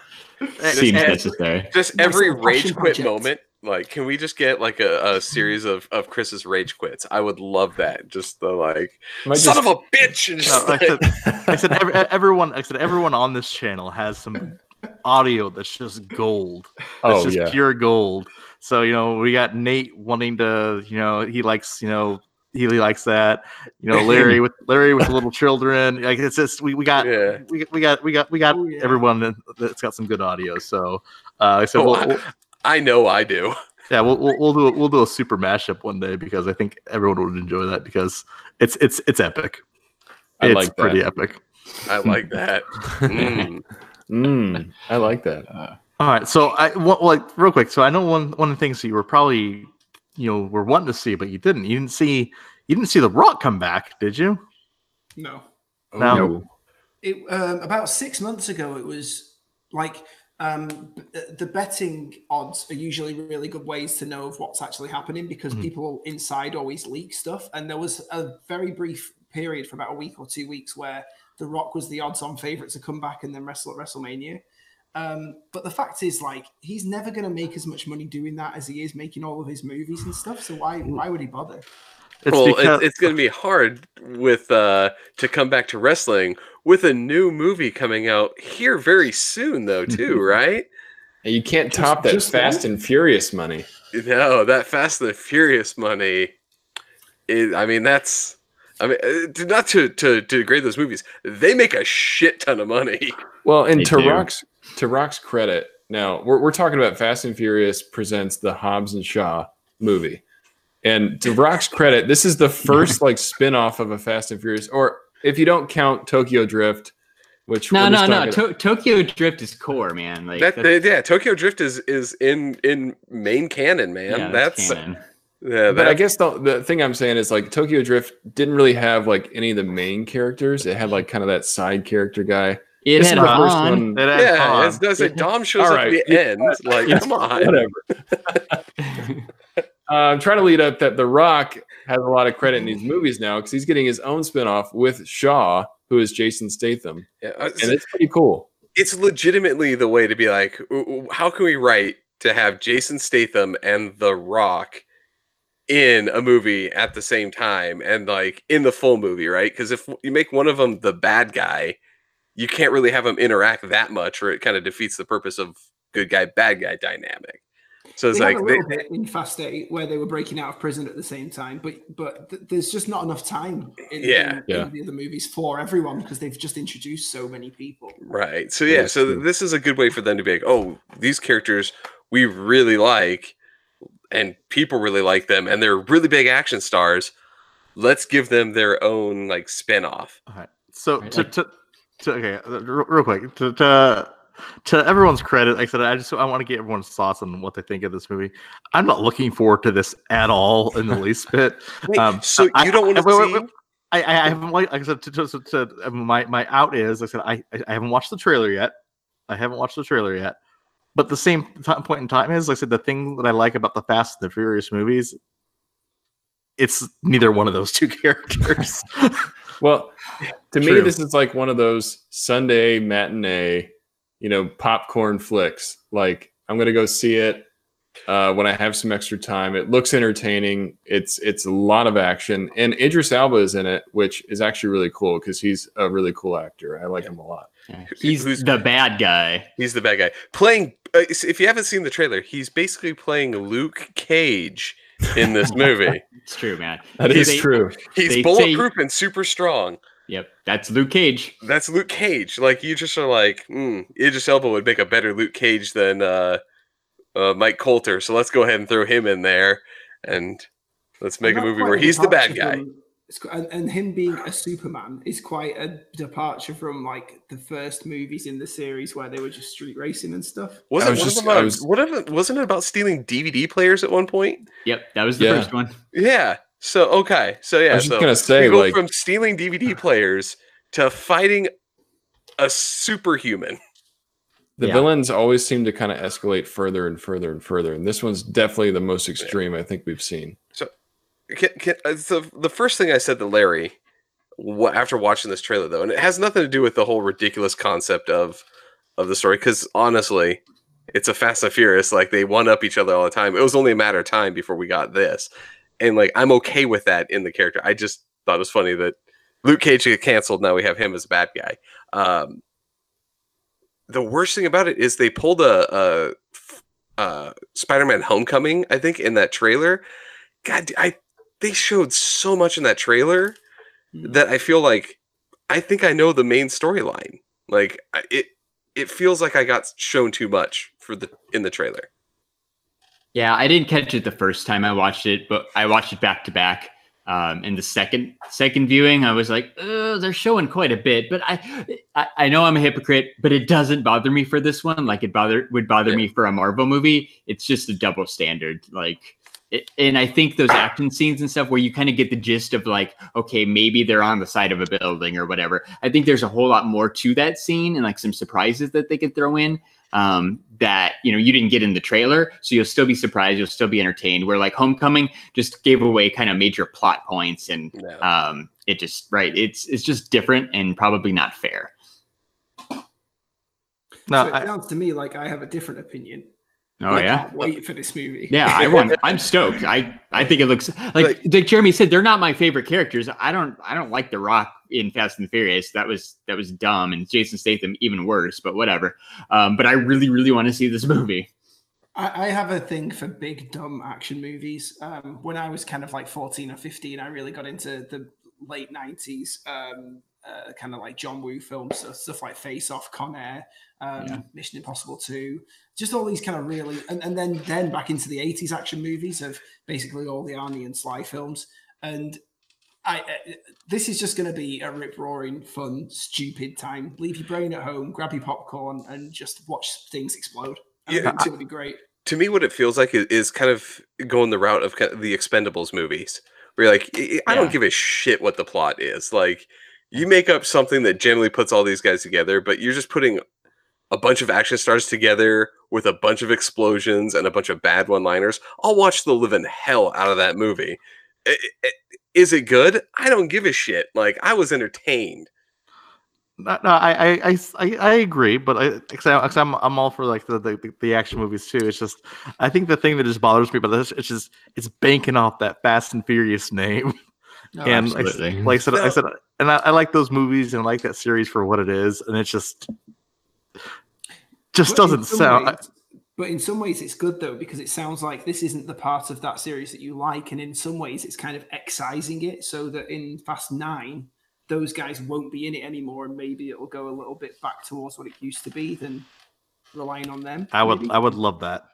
Seems and- necessary. just every rage quit project. moment. Like, can we just get like a, a series of, of Chris's rage quits? I would love that. Just the like, Might son just- of a bitch. And No, just like I like, said, like I said every, everyone like I said everyone on this channel has some audio that's just gold. It's oh just yeah. pure gold. So you know, we got Nate wanting to, you know, he likes, you know, he likes that. You know, Larry with Larry with the little children. Like it's just we, we got Yeah. we, we got we got we got Oh, yeah. everyone that- that's got some good audio. So uh so Oh, we'll, I- we'll- I know I do. yeah, we'll, we'll we'll do a, we'll do a super mashup one day because I think everyone would enjoy that because it's it's it's epic. I it's like that. pretty epic. I like that. Mm. Mm, I like that. All right, so I well, like real quick. So I know one one of the things that you were probably you know were wanting to see, but you didn't. You didn't see you didn't see the Rock come back, did you? No. No. It um, about six months ago. It was like um, the betting odds are usually really good ways to know of what's actually happening because Mhm. people inside always leak stuff. And there was a very brief period for about a week or two weeks where The Rock was the odds-on favorite to come back and then wrestle at WrestleMania. Um, but the fact is, like, he's never going to make as much money doing that as he is making all of his movies and stuff. So why why would he bother? It's well, because it's, it's going to be hard with uh to come back to wrestling with a new movie coming out here very soon, though. Too right? And you can't Just- top that just Fast that? and Furious money. No, that Fast and the Furious money. Is, I mean, that's. I mean, uh, not to, to to degrade those movies. They make a shit ton of money. Well, and They to do. Rock's to Rock's credit, now we're we're talking about Fast and Furious presents the Hobbs and Shaw movie. And to Rock's credit, this is the first like spin-off of a Fast and Furious, or if you don't count Tokyo Drift, which No, we're no, no. To- Tokyo Drift is core, man. Like That that's- yeah, Tokyo Drift is is in in main canon, man. yeah, that's canon. yeah. but I guess the, the thing I'm saying is like Tokyo Drift didn't really have like any of the main characters. It had like kind of that side character guy. It This had is the first one- it has yeah, Han. it's, does it? Dom shows All up right. at the end. Like, come on. Whatever. Uh, I'm trying to lead up that The Rock has a lot of credit in these movies now because he's getting his own spinoff with Shaw, who is Jason Statham, Yeah, uh, and it's pretty cool. it's legitimately the way to be like, "Ooh, ooh, how can we write to have Jason Statham and The Rock in a movie at the same time and like in the full movie, right? Because if you make one of them the bad guy, you can't really have them interact that much, or it kind of defeats the purpose of good guy bad guy dynamic. So it's they like had a they, little bit in Fast Eight where they were breaking out of prison at the same time, but but th- there's just not enough time in, Yeah. in, Yeah. in the other movies for everyone because they've just introduced so many people. Right. So That yeah, so true. this is a good way for them to be like, oh, these characters we really like and people really like them and they're really big action stars. Let's give them their own like spin-off. All right. So Right, to, like- to, to okay, uh, real, real quick to, to to everyone's credit, like I said, I just I want to get everyone's thoughts on what they think of this movie. I'm not looking forward to this at all in the least bit. Wait, Um, so I- you don't want to wait, wait, see wait. I, I I haven't like, like I said to, to, to, to my my out is like I said I I I haven't watched the trailer yet. I haven't watched the trailer yet. But the same ti- point in time is like I said the thing that I like about the Fast and the Furious movies, it's neither one of those two characters. Well, to me, this is like one of those Sunday matinee, you know, popcorn flicks. Like I'm gonna go see it uh, when I have some extra time. It looks entertaining. It's it's a lot of action, and Idris Elba is in it, which is actually really cool because he's a really cool actor. I like him a lot. Yeah, He's Who's- the bad guy. he's the bad guy. Playing uh, if you haven't seen the trailer, he's basically playing Luke Cage in this movie. It's true, man. That So is they- true. He's They say- bulletproof and super strong. Yep, that's Luke Cage. That's Luke Cage. Like you just are like, mm, Idris Elba would make a better Luke Cage than uh, uh, Mike Colter. So let's go ahead and throw him in there, and let's make And a movie where he's the bad guy. from- and, and him being a Superman is quite a departure from like the first movies in the series where they were just street racing and stuff. Wasn't was one just- of them I about, was- what of it, wasn't it about stealing DVD players at one point? Yep, that was the Yeah. first one. Yeah. So okay, so yeah, I was just so gonna say, we go like- from stealing DVD players to fighting a superhuman. The Yeah. villains always seem to kind of escalate further and further and further, and this one's definitely the most extreme I think we've seen. Can, can, uh, so the first thing I said to Larry wha- after watching this trailer, though, and it has nothing to do with the whole ridiculous concept of of the story, because honestly, it's a Fast and Furious. Like they one up each other all the time. It was only a matter of time before we got this, and like I'm okay with that in the character. I just thought it was funny that Luke Cage get canceled. Now we have him as a bad guy. Um, the worst thing about it is they pulled a, a, a Spider-Man Homecoming, I think, in that trailer. God, I they showed so much in that trailer Hmm. that I feel like I think I know the main storyline. Like it, it feels like I got shown too much for the in the trailer. Yeah, I didn't catch it the first time I watched it, but I watched it back to back. Um, in the second second viewing, I was like, "Uh, they're showing quite a bit, but I, I I know I'm a hypocrite, but it doesn't bother me for this one. Like it bother would bother Yeah. me for a Marvel movie. It's just a double standard. Like, it, and I think those action scenes and stuff where you kind of get the gist of like, okay, maybe they're on the side of a building or whatever. I think there's a whole lot more to that scene and like some surprises that they could throw in um, that you know you didn't get in the trailer, so you'll still be surprised, you'll still be entertained. Where like Homecoming just gave away kind of major plot points, and Yeah. um, it just right, it's it's just different and probably not fair. No, so it I, sounds to me like I have a different opinion. Oh I yeah. can't wait for this movie. Yeah, I want. I'm stoked. I I think it looks like, Like- like Jeremy said. They're not my favorite characters. I don't I don't like The Rock in Fast and Furious. That was that was dumb, and Jason Statham even worse. But whatever. Um, but I really really want to see this movie. I, I have a thing for big dumb action movies. Um, when I was kind of like 14 or 15, I really got into the late 90s, um, uh, kind of like John Woo films, so stuff like Face Off, Con Air, um, Yeah. Mission Impossible 2, just all these kind of really, and, and then then back into the 80s action movies of basically all the Arnie and Sly films. And I, uh, this is just going to be a rip roaring, fun, stupid time. Leave your brain at home, grab your popcorn, and just watch things explode. And I Yeah, going to be great. to me, what it feels like is, kind of going the route of kind of the Expendables movies, where you're like, I- I don't give a shit what the plot is. Like, you make up something that generally puts all these guys together, but you're just putting a bunch of action stars together with a bunch of explosions and a bunch of bad one-liners. I'll watch the living hell out of that movie. I- I- Is it good? I don't give a shit. Like, I was entertained. no, no, I, I, I, I- I agree, but I, cause I, cause I'm, I'm all for like the, the, the action movies too. It's just, I think the thing that just bothers me about this, it's just, it's banking off that Fast and Furious name. No, and like, like I said, I said, and I, I like those movies and I like that series for what it is, and it's just, just But doesn't sound. ways- but in some ways, it's good though because it sounds like this isn't the part of that series that you like, and in some ways, it's kind of excising it so that in Fast Nine, those guys won't be in it anymore, and maybe it'll go a little bit back towards what it used to be than relying on them. I would, maybe. I would love that.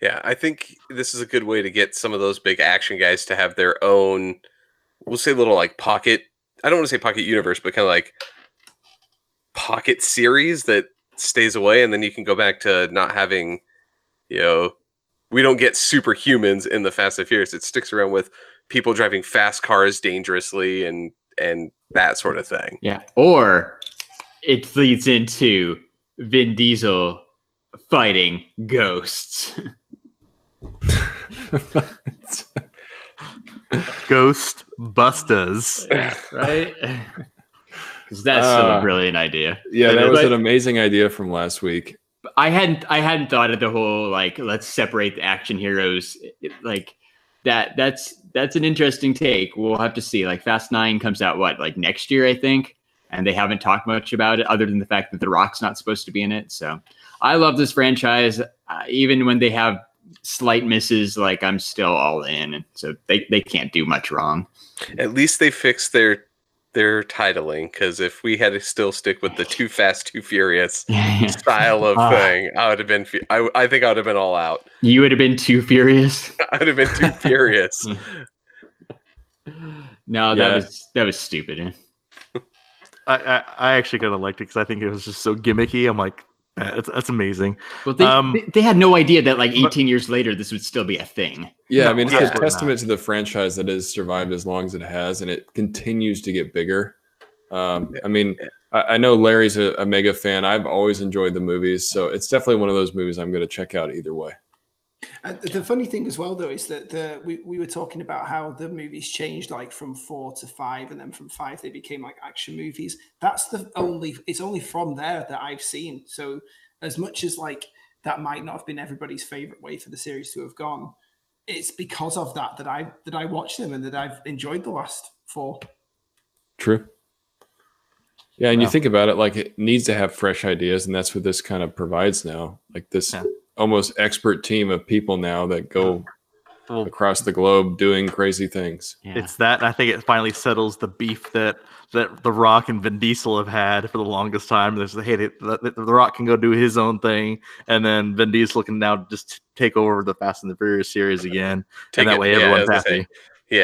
Yeah, I think this is a good way to get some of those big action guys to have their own, we'll say, little like pocket. I don't want to say pocket universe, but kind of like pocket series that stays away, and then you can go back to not having, you know, we don't get superhumans in the Fast and Furious. It sticks around with people driving fast cars dangerously and and that sort of thing. Yeah. Or it leads into Vin Diesel fighting ghosts. Ghost Busters. right? Because that's Uh, a brilliant idea. Yeah, that But- was an amazing idea from last week. I hadn't I hadn't thought of the whole like let's separate the action heroes like that that's that's an interesting take. We'll have to see. Like Fast 9 comes out what like next year I think and they haven't talked much about it other than the fact that The Rock's not supposed to be in it. So I love this franchise uh, even when they have slight misses like I'm still all in. and So they they can't do much wrong. At least they fixed their their titling because if we had to still stick with the Too Fast, Too Furious style of Ah. thing, I would have been. I, I think I would have been all out. you would have been too furious. I would have been too furious. No, that Yeah. was that was stupid. I, I, I actually kind of liked it because I think it was just so gimmicky. I'm like, Yeah, it's, that's amazing. Well, they, Um, they, they had no idea that like but- 18 years later this would still be a thing. Yeah, No, I mean, it's absolutely a testament to the franchise that has survived as long as it has, and it continues to get bigger. Um, I mean, I, I know Larry's a, a mega fan. I've always enjoyed the movies, so it's definitely one of those movies I'm going to check out either way. Uh, and the funny thing as well, though, is that the we, we were talking about how the movies changed like from four to five, and then from five they became like action movies. That's the only it's only from there that I've seen. So as much as like that might not have been everybody's favorite way for the series to have gone, it's because of that that I that I watched them and that I've enjoyed the last four. True. Yeah, and you think about it, like it needs to have fresh ideas, and that's what this kind of provides now. Like this Yeah. Almost expert team of people now that go Well, across the globe doing crazy things. Yeah. It's that I think it finally settles the beef that that The Rock and Vin Diesel have had for the longest time. There's hey, the, the, the Rock can go do his own thing, and then Vin Diesel can now just take over the Fast and the Furious series again, Take and that it- way yeah, everyone's was gonna happy. say,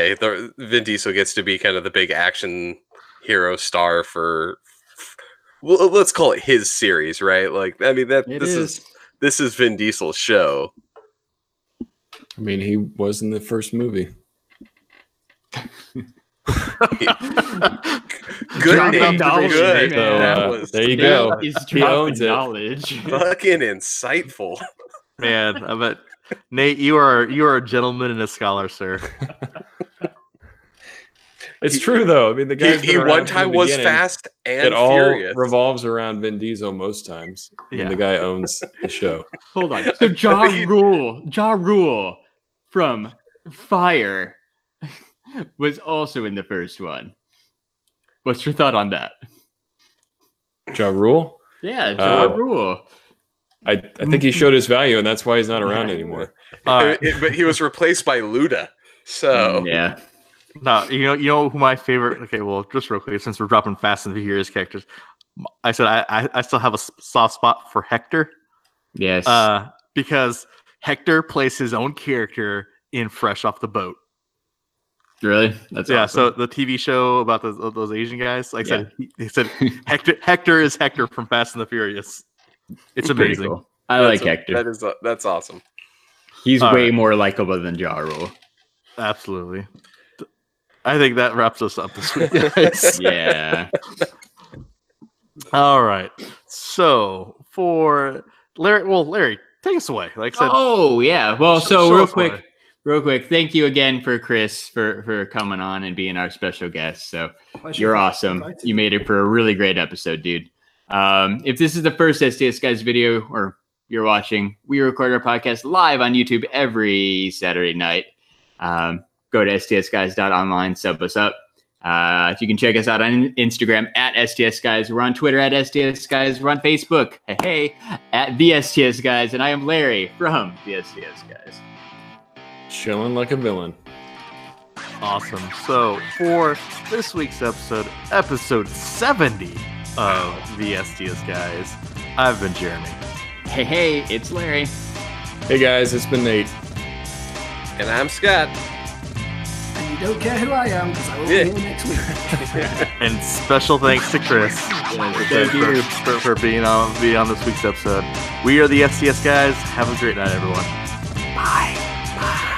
Yeah, the, Vin Diesel gets to be kind of the big action hero star for. Well, let's call it his series, right? Like, I mean, that It this is. is this is Vin Diesel's show. I mean, he was in the first movie. Good name, knowledge, good. man. So, uh, was there you go. is He dropping owns it. knowledge. fucking insightful. Man, I bet Nate, you are you are a gentleman and a scholar, sir. It's true though. I mean, the guy he one time was fast and It all furious. revolves around Vin Diesel most times. Yeah. Yeah. the guy owns the show. Hold on. So Ja Rule, Ja Rule from Fire was also in the first one. What's your thought on that? Ja Rule. Yeah, Ja Uh, Rule. I, I think he showed his value, and that's why he's not around anymore. All right. It- but he was replaced by Luda. So Yeah. No, you know, you know who my favorite. Okay, well, just real quick, since we're dropping Fast and Furious characters, I said I, I, I still have a soft spot for Hector, Yes. uh, because Hector plays his own character in Fresh Off the Boat. really? That's yeah, awesome. so the TV show about those, those Asian guys, like I said, he, he said Hector Hector is Hector from Fast and the Furious. It's amazing. cool. I like that's- Hector. That is uh, that's awesome. He's All way right. more likable than Ja Rule. Absolutely. I think that wraps us up this week. Yeah. All right. So for Larry, well, Larry, take us away. Like I said, oh yeah. Well, so real quick, why. real quick. Thank you again for Chris for for coming on and being our special guest. So Pleasure. You're awesome. Invited. You made it for a really great episode, dude. Um, if this is the first STS guys video or you're watching, we record our podcast live on YouTube every Saturday night. Um, go to stsguys.online, sub us up. Uh, if you can check us out on Instagram at STS Guys. We're on Twitter at STS Guys. We're on Facebook, hey, hey, at the STS Guys. And I am Larry from the STS Guys. Chilling like a villain. awesome. So for this week's episode, episode 70 of the STS guys, I've been Jeremy. Hey, hey, it's Larry. Hey guys, it's been Nate. And I'm Scott. And you don't care who I am because I will Yeah. be here next week. And special thanks to Chris Thank for, you. for, for being on being on this week's episode. We are the STS guys. Have a great night, everyone. Bye. Bye.